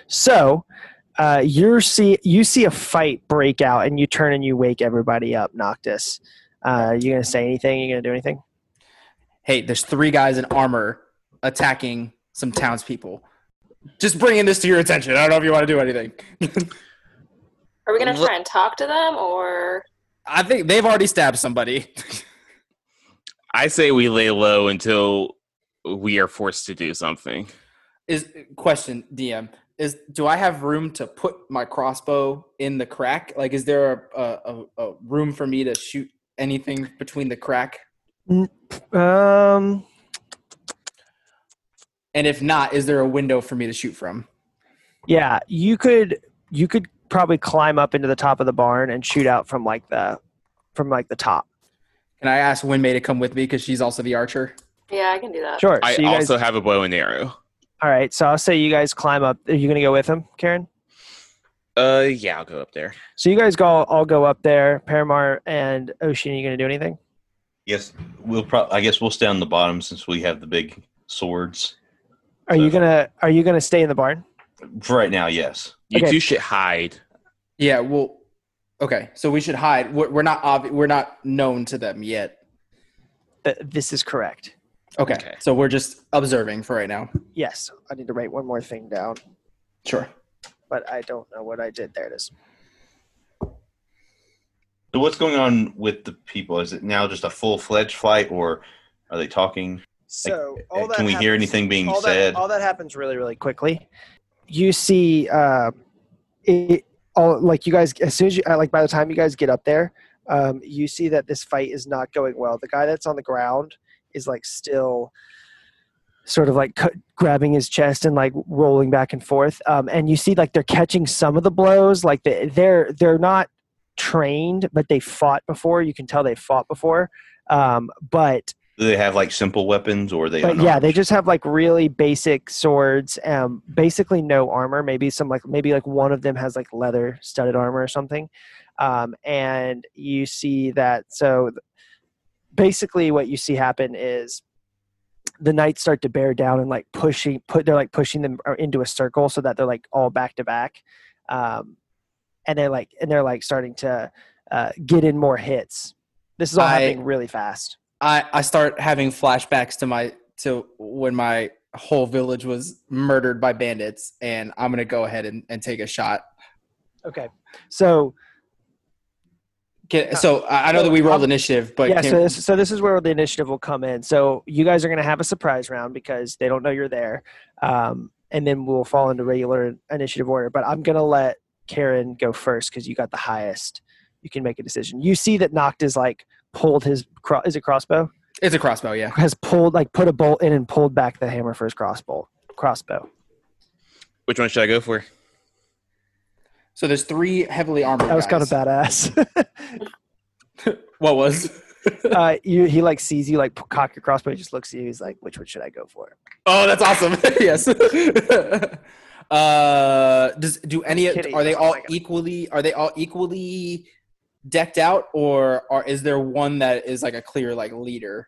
so uh, you see you see a fight break out, and you turn and you wake everybody up. Noctis, uh, you gonna say anything? You gonna do anything? Hey, there's three guys in armor attacking some townspeople. Just bringing this to your attention. I don't know if you want to do anything. Are we gonna try and talk to them, or I think they've already stabbed somebody. I say we lay low until we are forced to do something. Is question DM is do I have room to put my crossbow in the crack? Like, is there a, a, a, a room for me to shoot anything between the crack? Um, And if not, is there a window for me to shoot from? yeah, you could you could probably climb up into the top of the barn and shoot out from like the from like the top. Can I ask Winmay to come with me because she's also the archer? yeah, I can do that. Sure. I so you guys, also have a bow and arrow. all right. So I'll say you guys climb up. Are you gonna go with him, Karen? Uh, yeah, I'll go up there. So you guys go all go up there. Paramar and Ocean, you gonna do anything? Yes, we'll. Pro- I guess we'll stay on the bottom since we have the big swords. Are you gonna Are you gonna stay in the barn? For right now, yes. You Okay. two should hide. Yeah. Well. Okay. So we should hide. We're, we're not obvi- We're not known to them yet. Th- this is correct. Okay. Okay. So we're just observing for right now. Yes. I need to write one more thing down, Sure. but I don't know what I did. There it is. So what's going on with the people? Is it now just a full fledged fight, or are they talking? So uh, can we hear anything being all said? That, all that happens really, really quickly. You see, uh, it all like you guys as soon as you uh, like by the time you guys get up there, um, you see that this fight is not going well. The guy that's on the ground is like still sort of like cu- grabbing his chest and like rolling back and forth. Um, and you see like they're catching some of the blows. Like they, they're they're not trained, but they fought before. You can tell they fought before. Um, but Do they have like simple weapons or are they? but yeah, they just have like really basic swords. Um, basically no armor. Maybe some like maybe like one of them has like leather studded armor or something. Um, and you see that so basically what you see happen is the knights start to bear down and like pushing put they're like pushing them uh, into a circle so that they're like all back to back um and they're like and they're like starting to uh, get in more hits this is all I- happening really fast I I start having flashbacks to my to when my whole village was murdered by bandits, and I'm gonna go ahead and, and take a shot. okay. So Get, so I know that we rolled initiative, but yeah can- so this, so this is where the initiative will come in. So you guys are going to have a surprise round because they don't know you're there um, and then we'll fall into regular initiative order. But i'm going to let karen go first because you got the highest. You can make a decision. You see that Noctis like pulled his cro- is it crossbow it's a crossbow. Yeah. has pulled like put a bolt in and pulled back the hammer for his crossbow crossbow Which one should I go for? So there's three heavily armored. that was kind of badass What was? uh, you, he like sees you like cock your crossbow he just looks at you he's like which one should i go for oh, that's awesome. yes. uh, does do any? Kitty. Are they Oh all my equally? Are they all equally decked out, or or is there one that is like a clear like leader,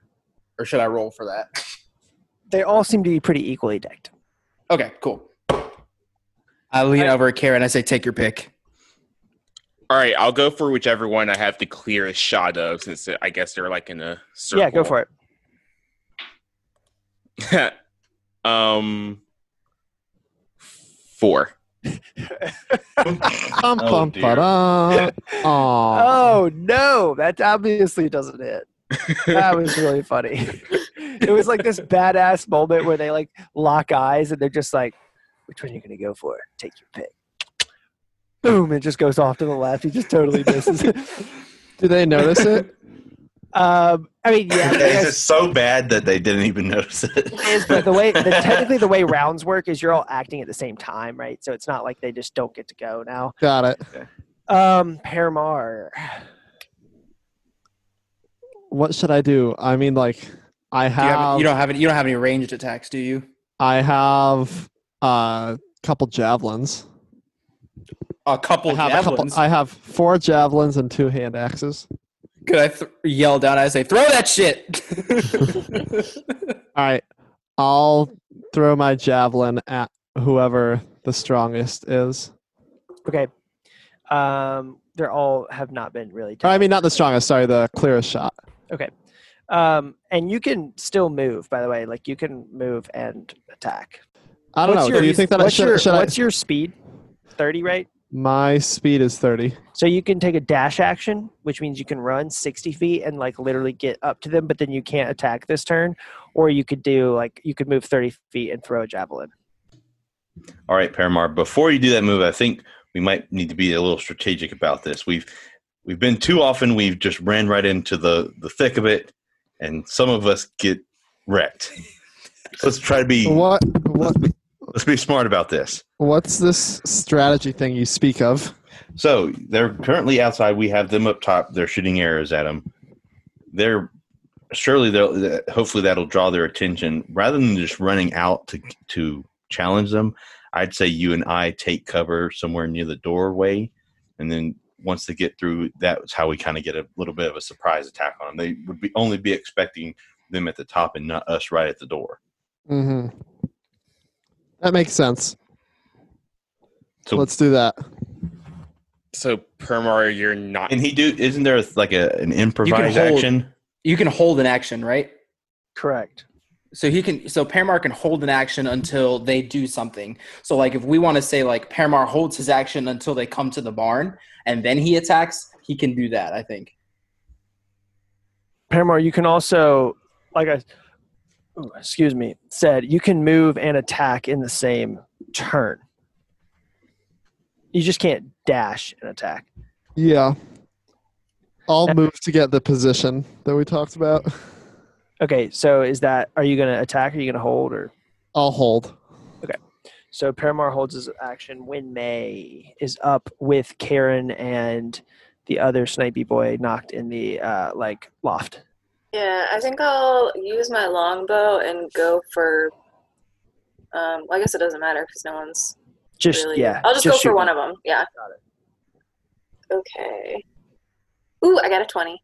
or should I roll for that? they all seem to be pretty equally decked Okay, cool. I lean over at Karen. I say, "Take your pick." All right, I'll go for whichever one I have the clearest shot of, since I guess they're like in a circle. yeah go for it it. um, four. Bum, Oh, dear. Oh no, that obviously doesn't hit. That was really funny. it was like this badass moment where they like lock eyes and they're just like, "Which one are you gonna go for? Take your pick." Boom! It just goes off to the left. He just totally misses. It. Do they notice it? Um, I mean, yeah, it's guess just so bad that they didn't even notice it. it is, but the way the, technically the way rounds work is you're all acting at the same time, right? So it's not like they just don't get to go now. Got it. Um, Paramar. What should I do? I mean, like, I Do you, have, have, you don't have any. You don't have any ranged attacks, do you? I have a couple javelins. A couple I have a couple. javelins. I have four javelins and two hand axes. Could I th- yell down? I say, "Throw that shit!" All right, I'll throw my javelin at whoever the strongest is. Okay. Um, they're all have not been really. Or, I mean, not the strongest. Sorry, the clearest shot. Okay. Um, and you can still move, by the way. Like you can move and attack. I don't What's know. Your, do you think that I should? Your, should I, what's your speed? Thirty, right? My speed is thirty. So you can take a dash action, which means you can run sixty feet and like literally get up to them, but then you can't attack this turn. Or you could do like you could move thirty feet and throw a javelin. All right, Paramar. Before you do that move, I think we might need to be a little strategic about this. We've we've been too often we've just ran right into the the thick of it, and some of us get wrecked. So let's try to be What? What? Let's be smart about this. What's this strategy thing you speak of? So they're currently outside. We have them up top. They're shooting arrows at them. They're surely they'll hopefully that'll draw their attention rather than just running out to to challenge them. I'd say you and I take cover somewhere near the doorway, and then once they get through, that's how we kind of get a little bit of a surprise attack on them. They would be only be expecting them at the top and not us right at the door. Mm-hmm. That makes sense. So Let's do that. So Paramar, you're not. and he do isn't there like a an improvised hold- action? you can hold an action, right? Correct. So he can. So Paramar can hold an action until they do something. So like, if we want to say like Paramar holds his action until they come to the barn, and then he attacks, he can do that. I think. Paramar, you can also, like I, ooh, excuse me, said you can move and attack in the same turn. You just can't dash and attack. Yeah. I'll move to get the position that we talked about. Okay, so is that are you gonna attack? Or are you gonna hold or? I'll hold. Okay, so Paramar holds his action. Win May is up with Karen and the other snipey boy knocked in the uh, like loft. Yeah, I think I'll use my longbow and go for. Um, well, I guess it doesn't matter because no one's Just really. yeah. I'll just, go for one him. of them. Yeah. Okay. Ooh, I got a twenty.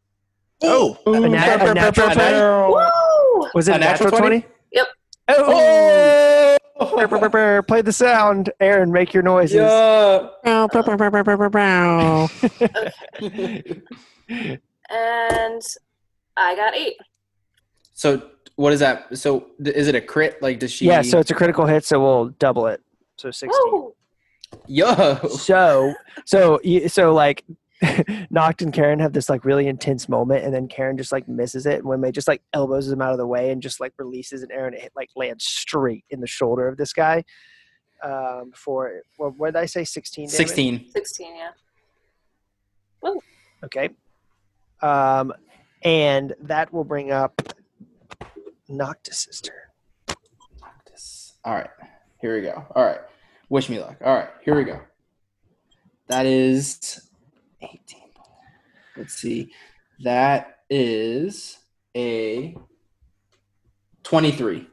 Oh, a, nat- a natural a twenty. Woo! Was it A a natural natural 20? twenty? Yep. Oh. Brr, brr, brr, brr. Play the sound, Aaron. Make your noises. Yeah. Bow. And I got eight. so what is that? So is it a crit? Like does she? Yeah, so it's a critical hit, so we'll double it. So sixteen. Woo! yo. So so so like Noct and Karen have this like really intense moment, and then Karen just like misses it, and when they just like elbows him out of the way and just like releases, an air, and it like lands straight in the shoulder of this guy. Um, for what, what did I say? Sixteen. damage? Sixteen. Sixteen. Yeah. Okay. Um, and that will bring up Noctis's turn. All right. Here we go. All right. Wish me luck. All right. Here we go. That is 18. Let's see. That is a 23.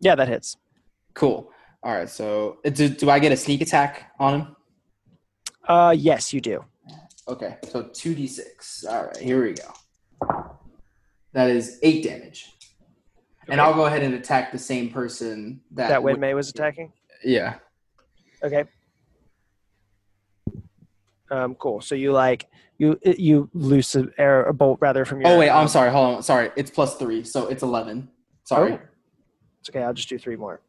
Yeah, that hits. Cool. All right. So do, do I get a sneak attack on him? Uh, yes, you do. Okay. So 2d6. All right. Here we go. That is eight damage. And I'll go ahead and attack the same person that, That would- Winmay was attacking. Yeah. Okay. Um, cool. So you like you you loose a arrow, a bolt rather from your. Oh wait, I'm um, sorry. Hold on. Sorry, it's plus three, so it's eleven. Sorry. Oh. It's okay. I'll just do three more.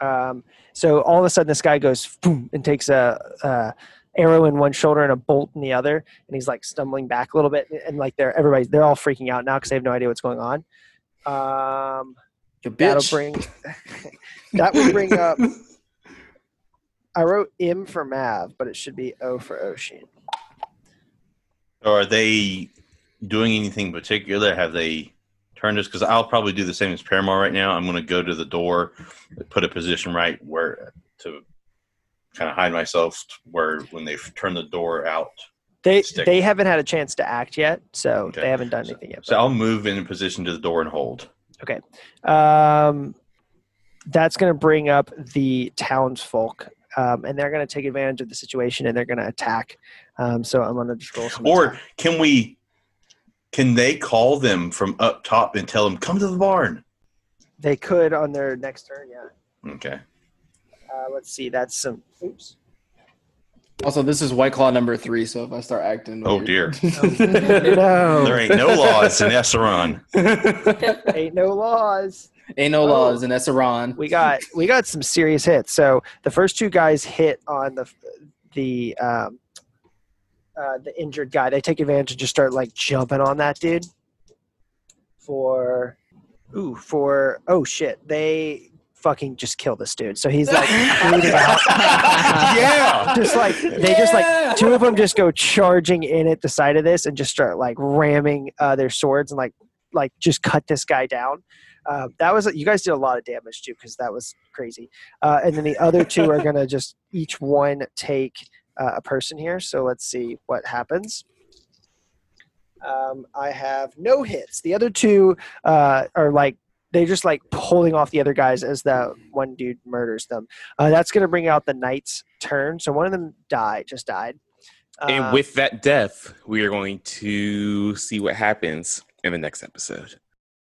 Um, so all of a sudden, this guy goes boom and takes a, a arrow in one shoulder and a bolt in the other, and he's like stumbling back a little bit, and like they're everybody they're all freaking out now because they have no idea what's going on. Um, You that'll bring that would bring up. I wrote M for Mav, but it should be O for Ocean. Are they doing anything particular? Have they turned us? Because I'll probably do the same as Paramar right now. I'm going to go to the door, put a position right where to kind of hide myself, where when they turn the door out. They Stick. they haven't had a chance to act yet, so Okay. they haven't done anything yet. So I'll move in position to the door and hold. Okay. Um, that's going to bring up the townsfolk, um, and they're going to take advantage of the situation and they're going to attack. Um, so I'm going to just roll some. Or attack. can we? Can they call them from up top and tell them come to the barn? they could on their next turn. Yeah. Okay. Uh, let's see. That's some. Oops. Also, this is White Claw number three, so if I start acting, Oh, weird- no, There ain't no laws in Esseron. ain't no laws. Ain't no Oh. laws in Esseron. We got we got some serious hits. So the first two guys hit on the the um, uh, the injured guy. They take advantage and just start like jumping on that dude. For ooh for oh shit they fucking just kill this dude. So he's like bleeding out. yeah. just like they just like two of them just go charging in at the side of this and just start like ramming uh, their swords and like like just cut this guy down. Uh, that was you guys did a lot of damage too because that was crazy. Uh, and then the other two are gonna just each one take uh, a person here. So let's see what happens. Um, I have no hits. The other two uh, are like they just like pulling off the other guys as the one dude murders them. Uh, that's going to bring out the knight's turn. So one of them died, just died. And Uh, with that death, we are going to see what happens in the next episode.